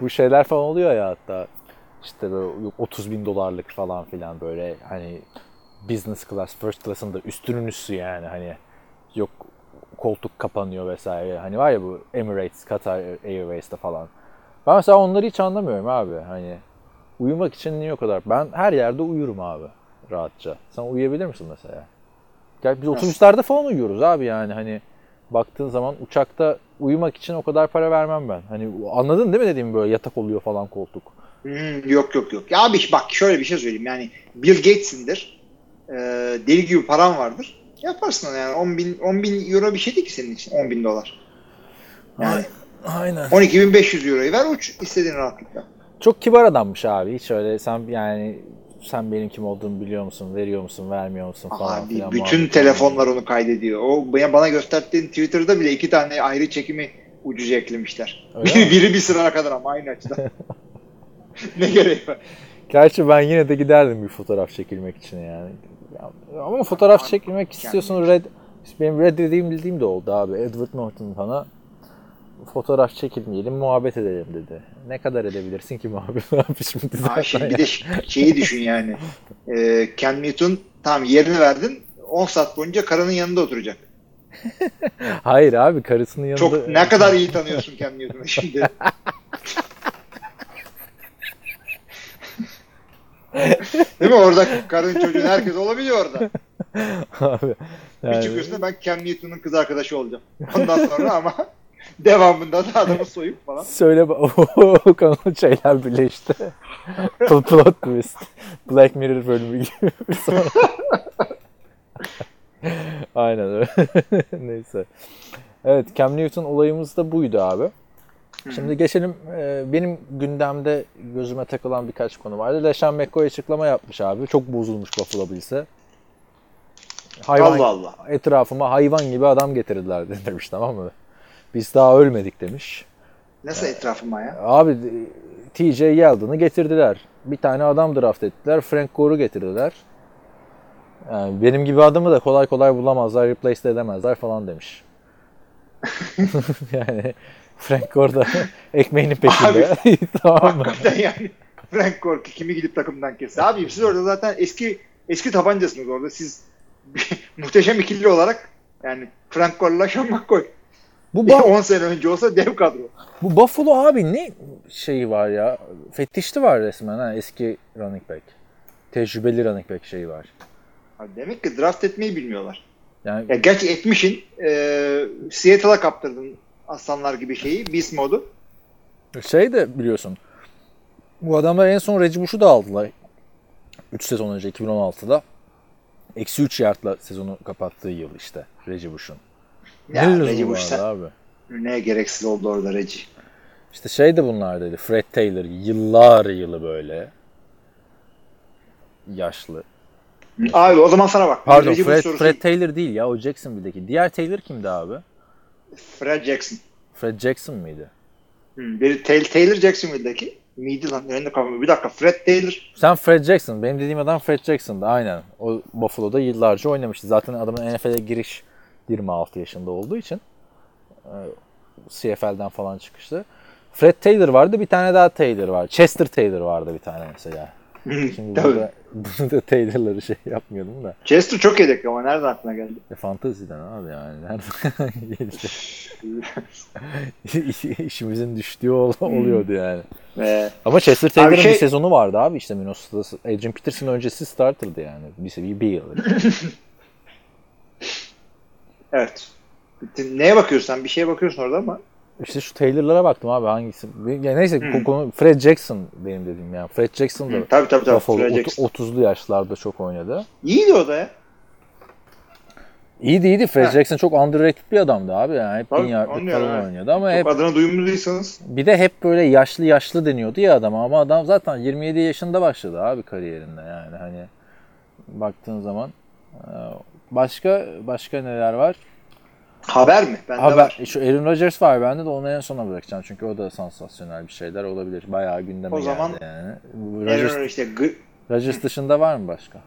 Bu şeyler falan oluyor ya hatta işte böyle yok 30 bin dolarlık falan filan böyle hani business class, first class'ın da üstünün üstü yani hani yok koltuk kapanıyor vesaire. Hani var ya bu Emirates, Qatar Airways'te falan. Ben mesela onları hiç anlamıyorum abi. Hani uyumak için niye o kadar? Ben her yerde uyurum abi rahatça. Sen uyuyabilir misin mesela? Gel biz otobüslerde falan uyuyoruz abi yani hani baktığın zaman uçakta uyumak için o kadar para vermem ben. Hani anladın değil mi dediğim böyle yatak oluyor falan koltuk. Hmm, yok yok yok. Ya abi bak şöyle bir şey söyleyeyim. Yani Bill Gates'indir. Ee, deli gibi paran vardır. Yaparsın yani. 10 bin, 10 bin euro bir şey değil ki senin için. 10 bin dolar. Yani Aynen. 12.500 euroyu ver uç istediğin rahatlıkla. Çok kibar adammış abi. Hiç öyle sen yani sen benim kim olduğumu biliyor musun, veriyor musun, vermiyor musun falan Abi filan. bütün telefonlar onu kaydediyor. O bana gösterdiğin Twitter'da bile iki tane ayrı çekimi ucuca eklemişler. Öyle Biri, mi? biri bir sıra kadar ama aynı açıdan. [laughs] ne gereği var? Gerçi ben yine de giderdim bir fotoğraf çekilmek için yani. Ya- Ama fotoğraf çekilmek istiyorsun red benim red dediğim bildiğim de oldu abi. Edward Norton bana fotoğraf çekilmeyelim, muhabbet edelim dedi. Ne kadar edebilirsin ki muhabbet [laughs] abi şimdi zaten şimdi bir de şeyi düşün yani. [laughs] Ee, Ken Newton tamam yerini verdin 10 saat boyunca karının yanında oturacak. [laughs] Hayır abi karısının yanında. Çok ne kadar iyi tanıyorsun Ken Newton'u şimdi. Değil mi? Orada karın çocuğun herkes olabiliyor orada. abi. Bir Yani, çıkıyorsun da ben Cam Newton'un kız arkadaşı olacağım. Ondan sonra ama devamında da adamı soyup falan. söyle ba- o konu şeyler birleşti. [laughs] Pl- Plot twist. Black Mirror bölümü gibi. [laughs] Aynen öyle. [laughs] Neyse. Evet Cam Newton olayımız da buydu abi. Şimdi geçelim. e, Benim gündemde gözüme takılan birkaç konu vardı. LeSean McCoy açıklama yapmış abi. Çok bozulmuş Buffalo Bills'e. Hayvan, Allah Allah. Etrafıma hayvan gibi adam getirdiler demiş tamam mı? Biz daha ölmedik demiş. Nasıl etrafıma ya? Abi TJ Yeldon'ı getirdiler. Bir tane adam draft ettiler. Frank Gore'u getirdiler. Yani benim gibi adamı da kolay kolay bulamazlar, replace de edemezler falan demiş. [laughs] yani Frank Gore da [laughs] ekmeğinin peşinde. [laughs] tamam mı? Yani. Frank Gore kimi gidip takımdan kesti. Abi siz orada zaten eski eski tabancasınız orada. Siz muhteşem ikili olarak yani Frank Gore'la Sean McCoy. Bu, ba- 10 sene önce olsa dev kadro. bu Buffalo abi ne şeyi var ya? Fetişti var resmen ha eski running back. Tecrübeli running back şeyi var. Abi demek ki draft etmeyi bilmiyorlar. Yani Ya gerçi etmişin e, Seattle'a kaptırdın aslanlar gibi şeyi. Beast modu. Şey de biliyorsun. Bu adamlar en son Reggie Bush'u da aldılar. 3 sezon önce 2016'da. Eksi 3 yardla sezonu kapattığı yıl işte Reggie Bush'un. Ya Ne lüzumu Reggie vardı sen- abi. Ne gereksiz oldu orada Reggie. İşte şey de bunlardaydı. Fred Taylor yıllar yılı böyle. Yaşlı. Abi o zaman sana bak. Pardon Reggie Fred, sorusu- Fred Taylor değil ya o Jacksonville'deki. Diğer Taylor kimdi abi? Fred Jackson. Fred Jackson mıydı? Hı, biri Tay- Taylor Jacksonville'deki. Miydi lan? Önünde kalmıyor. Bir dakika. Fred Taylor. Sen Fred Jackson. Benim dediğim adam Fred Jackson'dı aynen. O Buffalo'da yıllarca oynamıştı. Zaten adamın NFL'e giriş 26 yaşında olduğu için e, CFL'den falan çıkıştı. Fred Taylor vardı. Bir tane daha Taylor var. Chester Taylor vardı bir tane mesela. Şimdi Tabii. burada, bunu da Taylor'ları şey yapmıyordum da. Chester çok yedek ama nereden aklına geldi? E, fanteziden abi yani. Nereden geldi? [laughs] İşimizin düştüğü ol- oluyordu yani. Ee, Ama Chester Taylor'ın şey- bir sezonu vardı abi işte Minnesota'da. Adrian Peterson öncesi starter'dı yani. Bir seviye bir yıl. [laughs] evet. Neye bakıyorsun sen? Bir şeye bakıyorsun orada ama. İşte şu Taylor'lara baktım abi hangisi. Ya neyse Hmm. konu Fred Jackson benim dediğim yani. Fred Jackson da Hı, tabii tabii tabii. Buffalo Fred Jackson. 30'lu yaşlarda çok oynadı. İyiydi o da ya. İyiydi iyiydi. Fred Ha. Jackson çok underrated bir adamdı abi yani. Hep Tabii, bin yardlık anlıyorum, falan evet. oynuyordu ama Çok hep adını duyumluysanız. bir de hep böyle yaşlı yaşlı deniyordu ya adama ama adam zaten 27 yaşında başladı abi kariyerinde yani hani baktığın zaman. Başka başka neler var? Haber mi? Bende Haber, var. şu Aaron Rodgers var bende de onu en sona bırakacağım çünkü o da sansasyonel bir şeyler olabilir. Bayağı gündeme O zaman geldi yani. Bu Rodgers, Aaron işte Rodgers dışında var mı başka?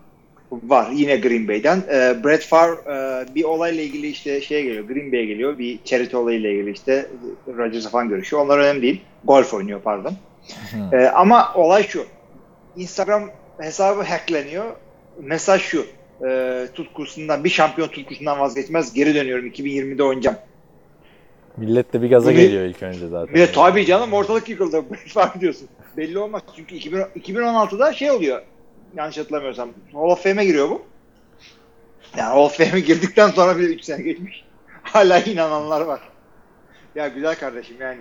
var yine Green Bay'den. Ee, Brett Favre e, bir olayla ilgili işte şeye geliyor. Green Bay'e geliyor. Bir charity olayıyla ilgili işte Rodgers'la falan görüşüyor. Onlar önemli değil. Golf oynuyor pardon. Ee, ama olay şu. Instagram hesabı hackleniyor. Mesaj şu. E, tutkusundan bir şampiyon tutkusundan vazgeçmez. Geri dönüyorum 2020'de oynayacağım. Millet de bir gaza Bu bir- geliyor ilk önce zaten. Bir de tabii canım ortalık yıkıldı. [laughs] Brett Favre diyorsun. Belli olmaz. Çünkü 2000, 2016'da şey oluyor. Yanlış hatırlamıyorsam. Hall of Fame'e giriyor bu. Yani Hall of Fame'e girdikten sonra bir 3 sene geçmiş. [laughs] Hala inananlar var. Ya güzel kardeşim yani.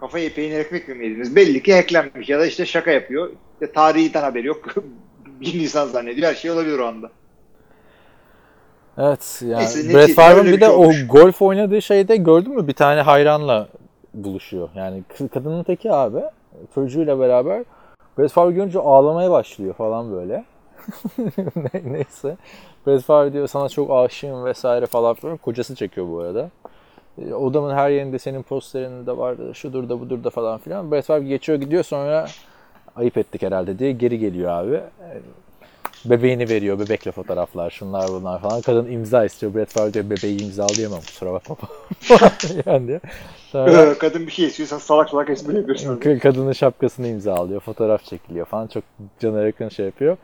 Kafayı peynir ekmek mi yediniz? Belli ki hacklenmiş ya da işte şaka yapıyor. İşte tarihten haberi yok. [laughs] 1 Nisan zannediyor. Her şey olabilir o anda. Evet yani Neyse, Brett Favre'ın bir de şey o olmuş. golf oynadığı şeyde gördün mü bir tane hayranla buluşuyor. Yani kadının teki abi çocuğuyla beraber Brett Favre görünce ağlamaya başlıyor falan böyle. [laughs] Ne- Neyse. Brett Favre diyor sana çok aşığım vesaire falan filan. Kocası çekiyor bu arada. E, Odamın her yerinde senin posterin de vardı. Şudur da budur da falan filan. Brett Favre geçiyor gidiyor sonra ayıp ettik herhalde diye geri geliyor abi. Bebeğini veriyor. Bebekle fotoğraflar. Şunlar bunlar falan. Kadın imza istiyor. Brett Favre diyor bebeği imzalayamam kusura bakma [laughs] yani diyor. Sonra Kadın bir şey istiyorsan salak salak espri yapıyorsun. kadının şapkasını imzalıyor. Fotoğraf çekiliyor falan. Çok cana yakın şey yapıyor.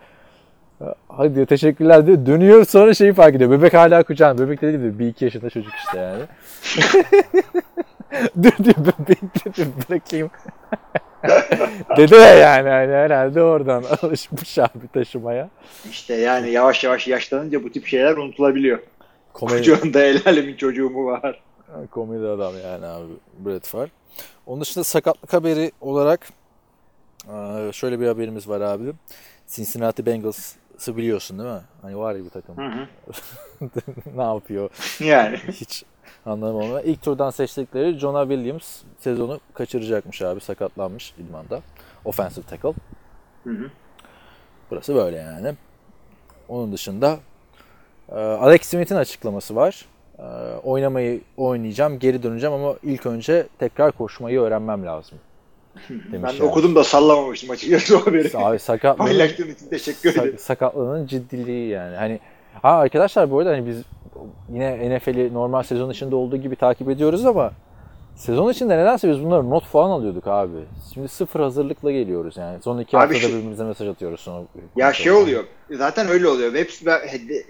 Hadi diyor teşekkürler diyor. Dönüyor sonra şeyi fark ediyor. Bebek hala kucağında. Bebek de değil de bir iki yaşında çocuk işte yani. [laughs] dur diyor bebeği diyor, bırakayım. [laughs] Dede yani hani herhalde oradan alışmış abi taşımaya. İşte yani yavaş yavaş yaşlanınca bu tip şeyler unutulabiliyor. Komedi, Kucağında el alemin çocuğu mu var? komedi adam yani abi Brett Favre. Onun dışında sakatlık haberi olarak eee, şöyle bir haberimiz var abi. Cincinnati Bengals'ı biliyorsun değil mi? Hani var ya bir takım. Hı hı. [laughs] ne yapıyor? Yani. Hiç anlamam ama ilk turdan seçtikleri Jonah Williams sezonu kaçıracakmış abi sakatlanmış idmanda. Offensive tackle. Hı hı. Burası böyle yani. Onun dışında e, Alex Smith'in açıklaması var. E, Oynamayı oynayacağım, geri döneceğim ama ilk önce tekrar koşmayı öğrenmem lazım. Ben Demiş de okudum da sallamamıştım açıkçası o haberi. Abi sakatlığın, Paylaştığın için teşekkür ederim. sak- sakatlığının ciddiliği yani. Hani ha arkadaşlar bu arada hani biz yine NFL'i normal sezon içinde olduğu gibi takip ediyoruz ama Sezon içinde nedense biz bunları not falan alıyorduk abi. Şimdi sıfır hazırlıkla geliyoruz yani. Son iki Abi haftada şey- birbirimize mesaj atıyoruz sonra. Ya şey oluyor. Zaten öyle oluyor. Web ben- yani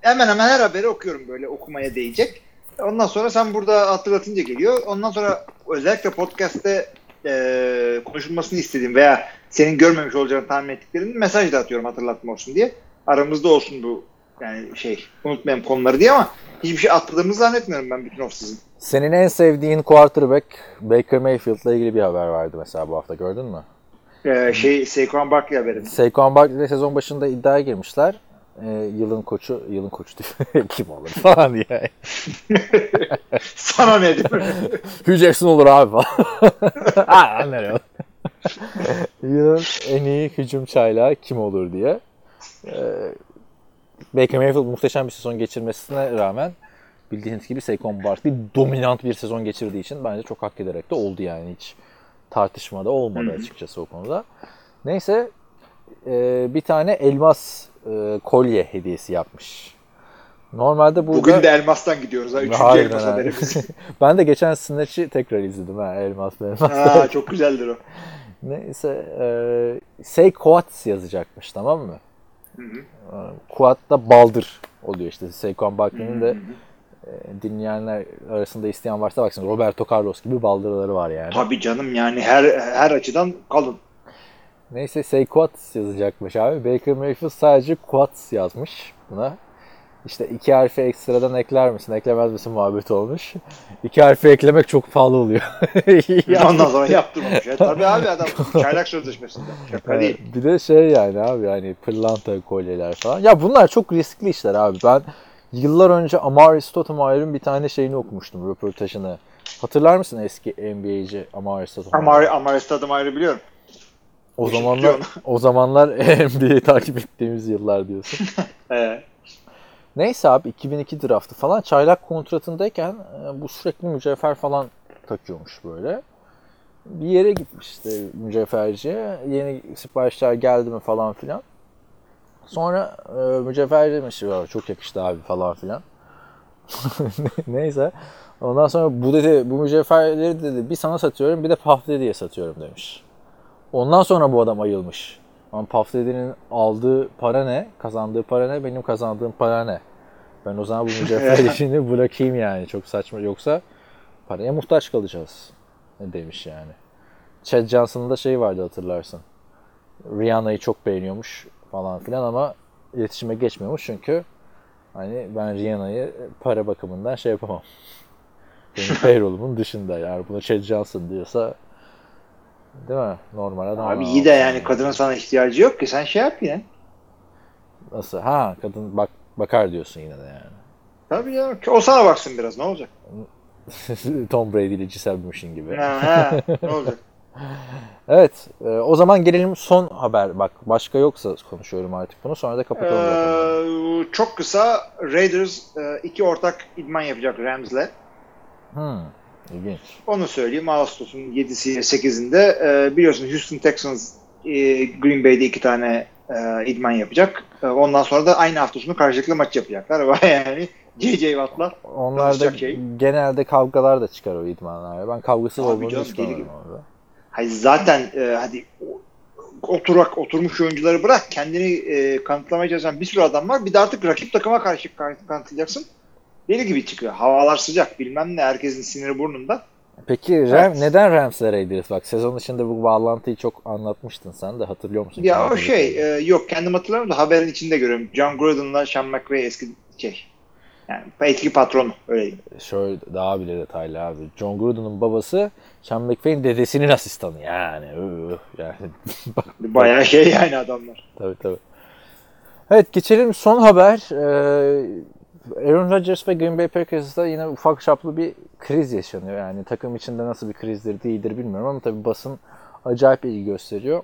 hemen hemen her haberi okuyorum böyle okumaya değecek. Ondan sonra sen burada hatırlatınca geliyor. Ondan sonra özellikle podcast'te e, konuşulmasını istediğim veya senin görmemiş olacağını tahmin ettiklerini mesaj da atıyorum hatırlatma olsun diye. Aramızda olsun bu yani şey unutmayalım konuları diye ama hiçbir şey atladığımızı zannetmiyorum ben bütün off-season. Senin en sevdiğin quarterback Baker Mayfield'la ilgili bir haber vardı mesela bu hafta gördün mü? Ee, şey Saquon Barkley haberi. Saquon Barkley sezon başında iddiaya girmişler. Ee, yılın koçu, yılın koçu. [laughs] Kim olur falan diye. [laughs] Sana ne mi? [laughs] Hugh Jackson olur abi falan. ha, nereye? Yılın en iyi hücum çaylağı kim olur diye. Ee, Baker Mayfield muhteşem bir sezon geçirmesine rağmen bildiğiniz gibi Saquon Barkley dominant bir sezon geçirdiği için bence çok hak ederek de oldu yani hiç tartışmada olmadı açıkçası o konuda. Neyse e, bir tane elmas e, kolye hediyesi yapmış. Normalde burada... Bugün de elmastan gidiyoruz ha. Üçüncü Harbiden elmas ha. haberimiz. [laughs] ben de geçen Snatch'i tekrar izledim ha elmas elmas. ha, çok güzeldir o. Neyse e, say Quats yazacakmış tamam mı? Hı hı. E, Quat da baldır oluyor işte. Saquon Barkley'nin de e, dinleyenler arasında isteyen varsa baksın Roberto Carlos gibi baldırları var yani. Tabii canım yani her her açıdan kalın. Neyse say Quats yazacakmış abi. Baker Mayfield sadece Quats yazmış buna. İşte iki harfi ekstradan ekler misin, eklemez misin muhabbet olmuş. İki harfi eklemek çok pahalı oluyor. [laughs] Ondan sonra yaptırmamış. Ya, tabii abi adam çaylak sözleşmesinde. Şaka Evet, değil. bir de şey yani abi hani pırlanta kolyeler falan. Ya bunlar çok riskli işler abi. Ben yıllar önce Amari Stoudemire'ın bir tane şeyini okumuştum, röportajını. Hatırlar mısın eski NBA'ci Amari Stoudemire? Amari, Amari ayrı biliyorum. o zamanlar o zamanlar [laughs] NBA'yi takip ettiğimiz yıllar diyorsun. [laughs] Ee, Neyse abi 2002 draftı falan çaylak kontratındayken e, bu sürekli mücevher falan takıyormuş böyle. Bir yere gitmiş işte mücevherciye. Yeni siparişler geldi mi falan filan. Sonra e, mücevher demiş "Ya, çok yakıştı abi falan filan. [laughs] Neyse. Ondan sonra bu dedi bu mücevherleri dedi bir sana satıyorum bir de Puff Daddy'ye satıyorum demiş. Ondan sonra bu adam ayılmış. Ama Puff Daddy'nin aldığı para ne? Kazandığı para ne? Benim kazandığım para ne? Ben o zaman bu [laughs] işini bırakayım yani. Çok saçma. Yoksa paraya muhtaç kalacağız. Ne demiş yani. Chad Johnson'ın da şey vardı hatırlarsın. Rihanna'yı çok beğeniyormuş falan filan ama iletişime geçmiyormuş çünkü hani ben Rihanna'yı para bakımından şey yapamam. Benim [laughs] payroll'umun dışında yani buna Chad Johnson diyorsa değil mi? Normal adam. abi iyi de yani kadının sana ihtiyacı yok ki sen şey yap yine. Nasıl? Ha kadın bak bakar diyorsun yine de yani. Tabii ya. O sana baksın biraz ne olacak? [laughs] Tom Brady ile Giselle Bündchen gibi. Ha, ha, ne olacak? [laughs] Evet. e, o zaman gelelim son haber. Bak başka yoksa konuşuyorum artık bunu. Sonra da kapatalım. Ee, çok kısa Raiders e, iki ortak idman yapacak Rams'le. Hmm, ilginç. Onu söyleyeyim. Ağustos'un 7'si 8'inde e, biliyorsun Houston Texans e, Green Bay'de iki tane e, idman yapacak. E, ondan sonra da aynı hafta sonu karşılıklı maç yapacaklar. [laughs] yani J.J. Watt'la Onlar da şey. genelde kavgalar da çıkar o idmanlarda. Ben kavgasız deli gibi. orada. Hayır zaten e, hadi oturak oturmuş oyuncuları bırak kendini e, kanıtlamaya çalışan bir sürü adam var. Bir de artık rakip takıma karşı kan- kanıtlayacaksın. Deli gibi çıkıyor. Havalar sıcak bilmem ne herkesin siniri burnunda. Peki Ram, neden Rams'le Raiders? Bak sezon içinde bu bağlantıyı çok anlatmıştın sen de hatırlıyor musun? Ya o şey e, yok kendim hatırlamıyorum da haberin içinde görüyorum. John Gruden'la Sean McVay eski şey yani eski patronu öyle diyeyim. Şöyle daha bile detaylı abi. John Gruden'ın babası Sean McVay'in dedesinin asistanı yani. Yani [laughs] bak Bayağı şey yani adamlar. Tabii tabii. Evet geçelim son haber. Ee, Aaron Rodgers ve Green Bay Packers'da yine ufak çaplı bir kriz yaşanıyor. Yani takım içinde nasıl bir krizdir değildir bilmiyorum ama tabii basın acayip ilgi gösteriyor.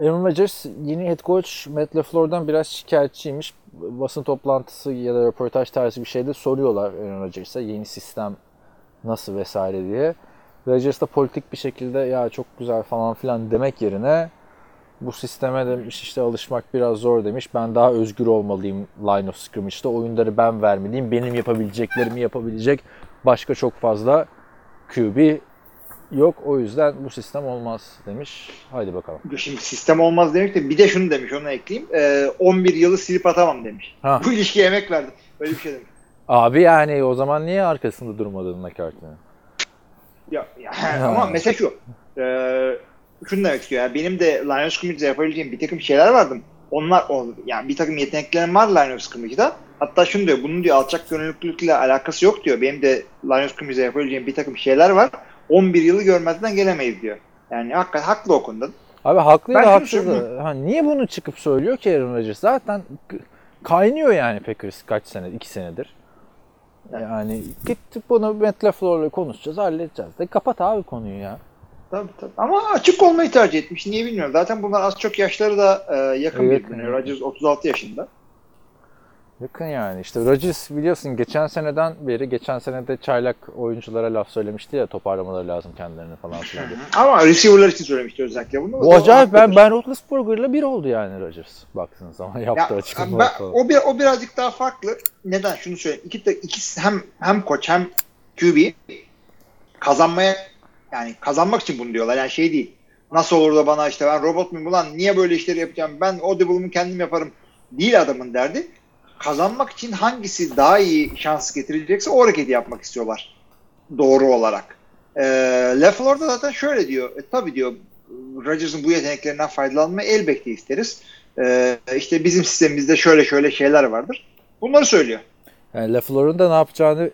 Aaron Rodgers yeni head coach Matt LaFleur'dan biraz şikayetçiymiş. Basın toplantısı ya da röportaj tarzı bir şeyde soruyorlar Aaron Rodgers'a yeni sistem nasıl vesaire diye. Rodgers da politik bir şekilde ya çok güzel falan filan demek yerine bu sisteme demiş işte alışmak biraz zor demiş. Ben daha özgür olmalıyım line of scrimmage'da. Oyunları ben vermeliyim. Benim yapabileceklerimi yapabilecek başka çok fazla QB yok o yüzden bu sistem olmaz demiş. Haydi bakalım. Şimdi sistem olmaz demek de bir de şunu demiş onu ekleyeyim. Ee, 11 yılı silip atamam demiş. Ha. Bu ilişkiye emek verdim. Öyle bir şey demiş. Abi yani o zaman niye arkasında durmadın McCarthy'nin? Ya, ya ama mesela şu. E, şunu demek istiyor. Yani benim de line of scrimmage'de yapabileceğim bir takım şeyler vardı. Onlar yani bir takım yeteneklerim var line of scrimmage'da. Hatta şunu diyor. Bunun diyor alçak gönüllülükle alakası yok diyor. Benim de line of scrimmage'de yapabileceğim bir takım şeyler var. 11 yılı görmezden gelemeyiz diyor. Yani hakikaten haklı o konuda. Abi haklı da haksız da. Ha, niye bunu çıkıp söylüyor ki Aaron Rodgers? Zaten kaynıyor yani Packers kaç sene, iki senedir. Yani gittik bunu Matt LaFleur'la konuşacağız, halledeceğiz. De kapat abi konuyu ya. Tabii tabii. Ama açık olmayı tercih etmiş. Niye bilmiyorum. Zaten bunlar az çok yaşları da e, yakın Evet, birbirine. Rodgers 36 yaşında. Yakın yani. İşte Rodgers biliyorsun geçen seneden beri, geçen senede çaylak oyunculara laf söylemişti ya toparlamaları lazım kendilerini falan filan. [laughs] Ama receiver'lar için söylemişti özellikle bunu. Bu acayip ben Ben Roethlisberger'la bir oldu yani Rodgers. Baktığın zaman Ya, yaptığı açıklamalar ben, falan. o, bir, o birazcık daha farklı. Neden? Şunu söyleyeyim. İki, ikisi hem hem koç hem QB kazanmaya yani kazanmak için bunu diyorlar. Yani şey değil. Nasıl olur da bana işte ben robot muyum ulan niye böyle işleri yapacağım ben audible'ımı kendim yaparım değil adamın derdi. Kazanmak için hangisi daha iyi şans getirecekse o hareketi yapmak istiyorlar. Doğru olarak. Ee, LaFleur da zaten şöyle diyor. E, tabii diyor Rodgers'ın bu yeteneklerinden faydalanmayı elbette isteriz. Ee, işte bizim sistemimizde şöyle şöyle şeyler vardır. Bunları söylüyor. Yani LaFleur'un da ne yapacağını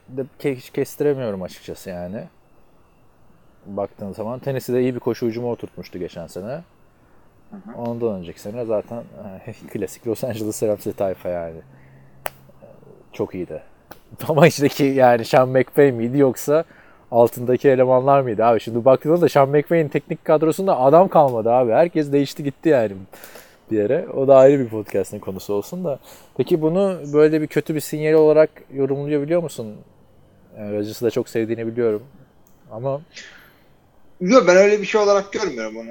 kestiremiyorum açıkçası yani. Baktığın zaman Tennessee'de iyi bir koşu hücumu oturtmuştu geçen sene. Ondan önceki sene zaten [laughs] klasik Los Angeles Rams'li tayfa yani. Çok iyiydi. [laughs] Ama içteki yani Sean McVay miydi yoksa altındaki elemanlar mıydı abi? Şimdi baktığında da Sean McVay'in teknik kadrosunda adam kalmadı abi. Herkes değişti gitti yani bir yere. O da ayrı bir podcast'ın konusu olsun da. Peki bunu böyle bir kötü bir sinyal olarak yorumlayabiliyor musun? Yani Rodgers'ı da çok sevdiğini biliyorum. Ama Yok ben öyle bir şey olarak görmüyorum onu.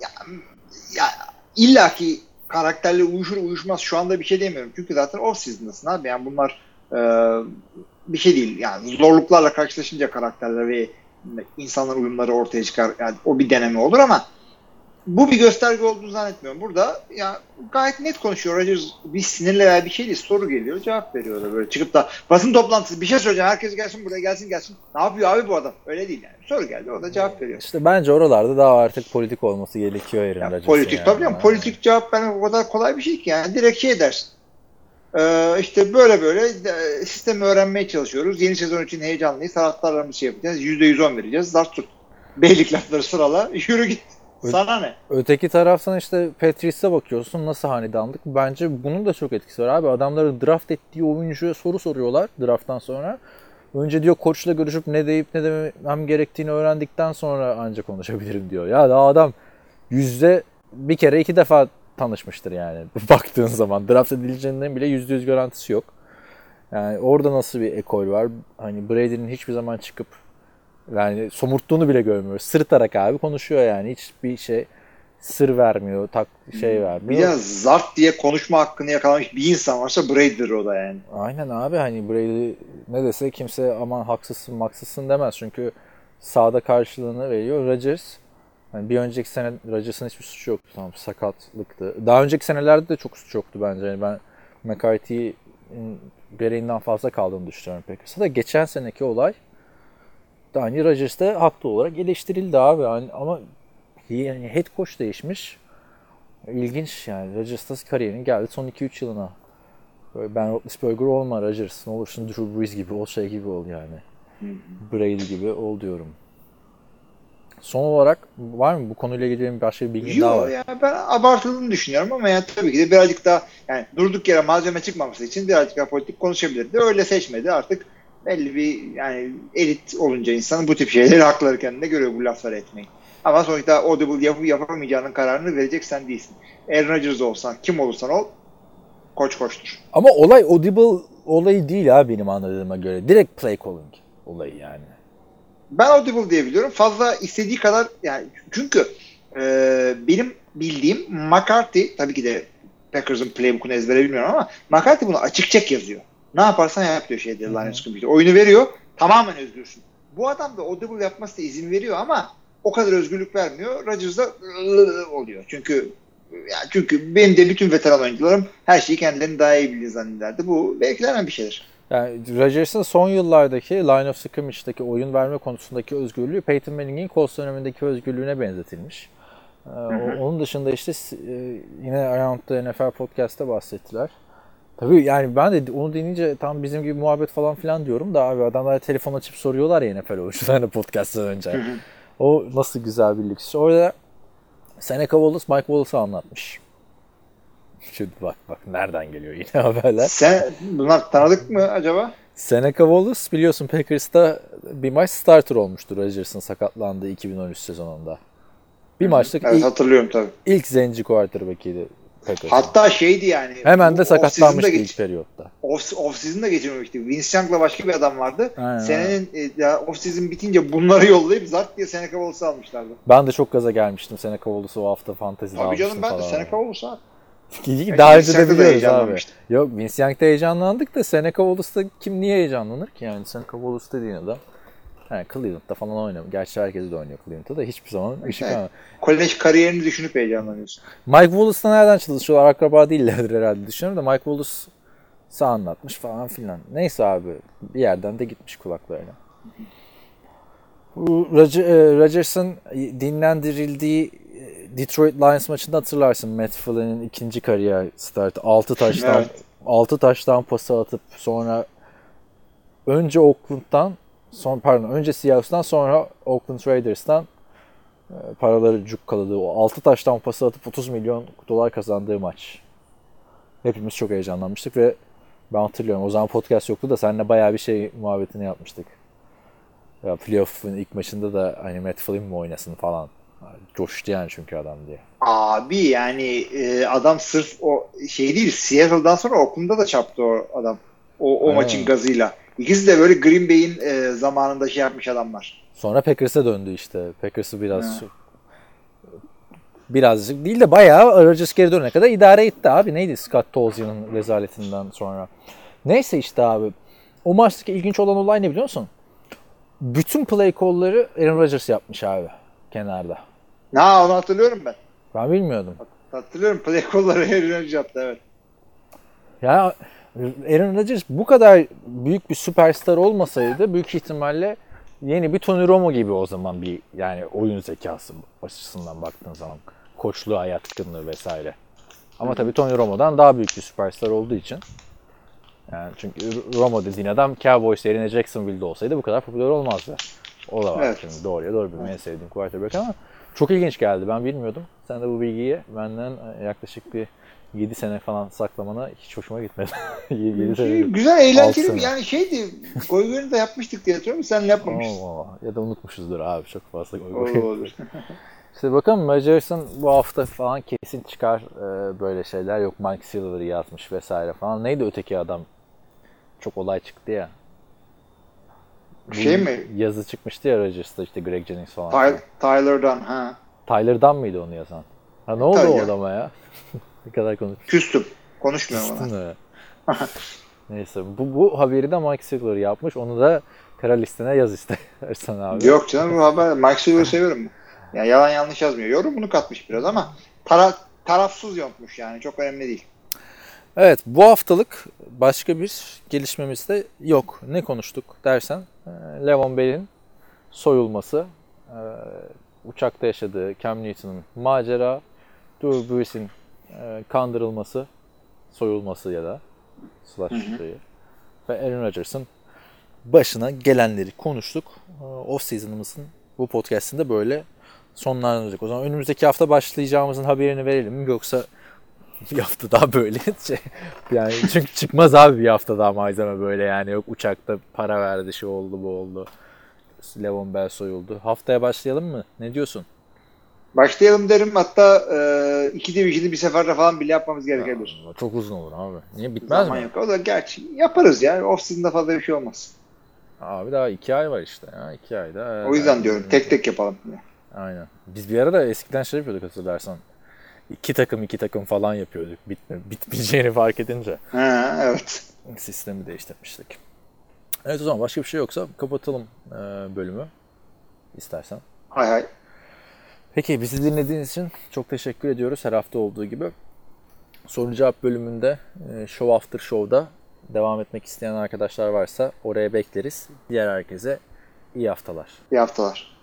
Ya, ya illaki karakterle uyuşur uyuşmaz şu anda bir şey demiyorum. Çünkü zaten off season'dasın abi. Yani bunlar e, bir şey değil. Yani zorluklarla karşılaşınca karakterler ve insanlar uyumları ortaya çıkar. Yani o bir deneme olur ama bu bir gösterge olduğunu zannetmiyorum. Burada ya gayet net konuşuyor. Rodgers bir sinirle veya bir şey değil. Soru geliyor. Cevap veriyor da böyle çıkıp da basın toplantısı bir şey söyleyeceğim. Herkes gelsin buraya gelsin gelsin. Ne yapıyor abi bu adam? Öyle değil yani. Soru geldi. O da cevap veriyor. işte bence oralarda daha artık politik olması gerekiyor Aaron Ya politik yani. tabii ama politik cevap ben o kadar kolay bir şey ki yani direkt şey dersin. Ee, işte böyle böyle e, sistemi öğrenmeye çalışıyoruz. Yeni sezon için heyecanlıyız. Taraftarlarımız şey yapacağız. %110 vereceğiz. Zart tut. Beylik lafları sırala. [laughs] Yürü git. Sana ne? Öteki taraftan işte Patriots'a bakıyorsun nasıl hanedanlık. Bence bunun da çok etkisi var abi. Adamların draft ettiği oyuncuya soru soruyorlar drafttan sonra. Önce diyor koçla görüşüp ne deyip ne demem gerektiğini öğrendikten sonra ancak konuşabilirim diyor. Ya daha adam yüzde bir kere iki defa tanışmıştır yani [laughs] baktığın zaman. Draft edileceğinden bile yüzde yüz garantisi yok. Yani orada nasıl bir ekol var? Hani Brady'nin hiçbir zaman çıkıp yani somurttuğunu bile görmüyoruz. Sırıtarak abi konuşuyor yani. Hiçbir şey sır vermiyor, tak şey vermiyor. Bir de zart diye konuşma hakkını yakalamış bir insan varsa Brady'dir o da yani. Aynen abi hani Brady ne dese kimse aman haksızsın haksızsın demez. Çünkü sahada karşılığını veriyor. Rodgers yani bir önceki sene Rodgers'ın hiçbir suçu yoktu. Tamam sakatlıktı. Daha önceki senelerde de çok suç yoktu bence. Yani ben McCarthy'nin gereğinden fazla kaldığını düşünüyorum Packers'a da. Geçen seneki olay da hani Rodgers da haklı olarak eleştirildi abi. Yani ama yani head coach değişmiş. İlginç yani. Rodgers da kariyerinin geldi son 2-3 yılına. Böyle ben Roethlisberger olma Rodgers. Ne olursun Drew Brees gibi ol şey gibi ol yani. Brady gibi ol diyorum. Son olarak var mı bu konuyla ilgili başka bir bilgin daha Yok var? ya ben abartıldığını düşünüyorum ama yani tabii ki de birazcık daha yani durduk yere malzeme çıkmaması için birazcık daha politik konuşabilirdi. Öyle seçmedi artık belli bir yani elit olunca insan bu tip şeyleri hakları kendine görüyor bu lafları etmeyi. Ama sonuçta audible yapıp yapamayacağının kararını verecek sen değilsin. Aaron Rodgers olsan kim olursan ol koç koçtur. Ama olay audible olayı değil ha benim anladığıma göre. Direkt play calling olayı yani. Ben audible diye biliyorum. Fazla istediği kadar yani çünkü e, benim bildiğim McCarthy tabii ki de Packers'ın playbook'unu ezbere bilmiyorum ama McCarthy bunu açık çek yazıyor. Ne yaparsan yap diyor şeyde Lions Computer. Oyunu veriyor. Tamamen özgürsün. bu adam da audible yapmasına izin veriyor ama o kadar özgürlük vermiyor. Rodgers'da [laughs] oluyor. Çünkü ya çünkü benim de bütün veteran oyuncularım her şeyi kendilerini daha iyi bilir zannederdi. Bu beklenen bir şeydir. Yani Rodgers'ın son yıllardaki line of scrimmage'daki oyun verme konusundaki özgürlüğü Peyton Manning'in Colts dönemindeki özgürlüğüne benzetilmiş. Ee, o- onun dışında işte e, yine Around the NFL podcast'ta bahsettiler. Tabii yani ben de onu dinleyince tam bizim gibi muhabbet falan filan diyorum da abi adamlar telefon açıp soruyorlar ya NFL oyuncularına [laughs] podcast'tan önce. o nasıl güzel bir lüks. Orada Seneca Wallace Mike Wallace'ı anlatmış. [laughs] Şimdi bak bak nereden geliyor yine [laughs] haberler. Sen bunlar tanıdık mı acaba? Seneca Wallace biliyorsun Packers'ta bir maç starter olmuştur Rodgers'ın sakatlandığı 2013 sezonunda. Bir maçlık Evet ilk, hatırlıyorum tabii. ilk zenci quarterback'iydi Packers. Hatta şeydi yani. Hemen de sakatlanmıştı ilk geç- periyotta. Off, off season'da geçirmemişti. Vince Young'la başka bir adam vardı. Aynen, Senenin e, off season bitince bunları yollayıp zart diye Seneca Wallace'ı almışlardı. Ben de çok gaza gelmiştim Seneca Wallace'ı o hafta fantezide Tabii almıştım canım ben de. Seneca Wallace abi. [laughs] Daha önce de da biliyoruz abi. Yok Vince Young'da heyecanlandık da Seneca Wallace'da kim niye heyecanlanır ki yani Seneca Wallace dediğin adam yani Cleveland'da falan oynuyor. Gerçi herkes de oynuyor Cleveland'da da hiçbir zaman ışık Evet. almadı. Kolej kariyerini düşünüp heyecanlanıyorsun. Mike Wallace'la nereden çalışıyorlar? Akraba değillerdir herhalde düşünüyorum da Mike Wallace'ı anlatmış falan filan. Neyse abi bir yerden de gitmiş kulaklarına. E, Rodgers'ın dinlendirildiği e, Detroit Lions maçında hatırlarsın Matt Flynn'in ikinci kariyer startı 6 taştan Evet. 6 taştan pası atıp sonra önce Oakland'dan son pardon önce Seattle'dan sonra Oakland Raiders'tan e, paraları cukkaladığı o 6 taştan pası atıp 30 milyon dolar kazandığı maç. Hepimiz çok heyecanlanmıştık ve ben hatırlıyorum o zaman podcast yoktu da seninle bayağı bir şey muhabbetini yapmıştık. Ya playoff'un ilk maçında da hani Matt Flynn mi oynasın falan. Coştu yani çünkü adam diye. Abi yani e, adam sırf o şey değil Seattle'dan sonra Oakland'da da çarptı o adam. O, o Evet. maçın gazıyla. İkisi de böyle Green Bay'in e, zamanında şey yapmış adamlar. Sonra Packers'a döndü işte. Packers'ı biraz birazcık değil de bayağı Rodgers geri dönene kadar idare etti abi. Neydi Scott Tolzien'in rezaletinden sonra. Neyse işte abi. O maçtaki ilginç olan olay ne biliyor musun? Bütün play call'ları Aaron Rodgers yapmış abi kenarda. Ha onu hatırlıyorum ben. Ben bilmiyordum. Hatırlıyorum play call'ları Aaron Rodgers yaptı evet. Ya Aaron Rodgers bu kadar büyük bir süperstar olmasaydı büyük ihtimalle yeni bir Tony Romo gibi o zaman bir yani oyun zekası açısından baktığın zaman koçluğa yatkınlığı vesaire. Ama tabii Tony Romo'dan daha büyük bir süperstar olduğu için yani çünkü Romo dediğin adam Cowboys yerine Jacksonville'de olsaydı bu kadar popüler olmazdı. O da var Evet. şimdi doğruya doğru benim en sevdiğim quarterback ama çok ilginç geldi. Ben bilmiyordum. Sen de bu bilgiyi benden yaklaşık bir 7 sene falan saklamana hiç hoşuma gitmedi. [laughs] 7 sene. Güzel eğlenceli sene. yani şeydi. Goy da yapmıştık diye hatırlıyorum. Sen yapmamıştın. Oo, ya da unutmuşuzdur abi çok fazla gol. olur. İşte bakalım Rodgers'ın bu hafta falan kesin çıkar e, böyle şeyler. Yok Mike Silver'ı yazmış vesaire falan. Neydi öteki adam? Çok olay çıktı ya. Şey mi? Yazı çıkmıştı ya Rodgers'ta işte Greg Jennings falan. Ty- Tyler'dan ha. Tyler'dan mıydı onu yazan? Ha ne oldu Tabii o adama ya? [laughs] ne kadar konuş. Küstüm. Konuşmuyorum ona. Küstün mü? [laughs] Neyse bu, bu haberi de Mike Silver yapmış. Onu da kara listene yaz istersen [laughs] abi. Yok canım bu haber. Mike Silver'ı seviyorum. Ya yalan yanlış yazmıyor. Yorumunu katmış biraz ama tara tarafsız yontmuş yani. Çok önemli değil. Evet bu haftalık başka bir gelişmemiz de yok. Ne konuştuk dersen e, Levon Bell'in soyulması, e, uçakta yaşadığı Cam Newton'un macera, Drew Brees'in e, kandırılması, soyulması ya da slash şeyi ve Aaron Rodgers'ın başına gelenleri konuştuk. E, Off season'ımızın bu podcast'inde böyle sonlanacak. O zaman önümüzdeki hafta başlayacağımızın haberini verelim mi yoksa [laughs] bir hafta daha böyle [laughs] şey yani çünkü çıkmaz abi bir hafta daha malzeme böyle yani yok uçakta para verdi şey oldu bu oldu. Levon Bell soyuldu. Haftaya başlayalım mı? Ne diyorsun? Başlayalım derim. Hatta e, iki division'ı bir seferde falan bile yapmamız gerekebilir. Aa, Çok uzun olur abi. Niye bitmez Zaman mi? yok. O da gerçi yaparız ya. Off season'da fazla bir şey olmaz. Abi daha iki ay var işte ya. iki ayda. O yüzden diyorum tek tek yapalım. Aynen. Biz bir ara da eskiden şey yapıyorduk hatırlarsan. İki takım iki takım falan yapıyorduk. Bitme, bitmeyeceğini fark edince. Ha, evet. Sistemi değiştirmiştik. Evet o zaman başka bir şey yoksa kapatalım e, bölümü istersen. Hay hay. Peki bizi dinlediğiniz için çok teşekkür ediyoruz her hafta olduğu gibi. Soru cevap bölümünde e, Show After Show'da devam etmek isteyen arkadaşlar varsa oraya bekleriz. Diğer herkese iyi haftalar. İyi haftalar.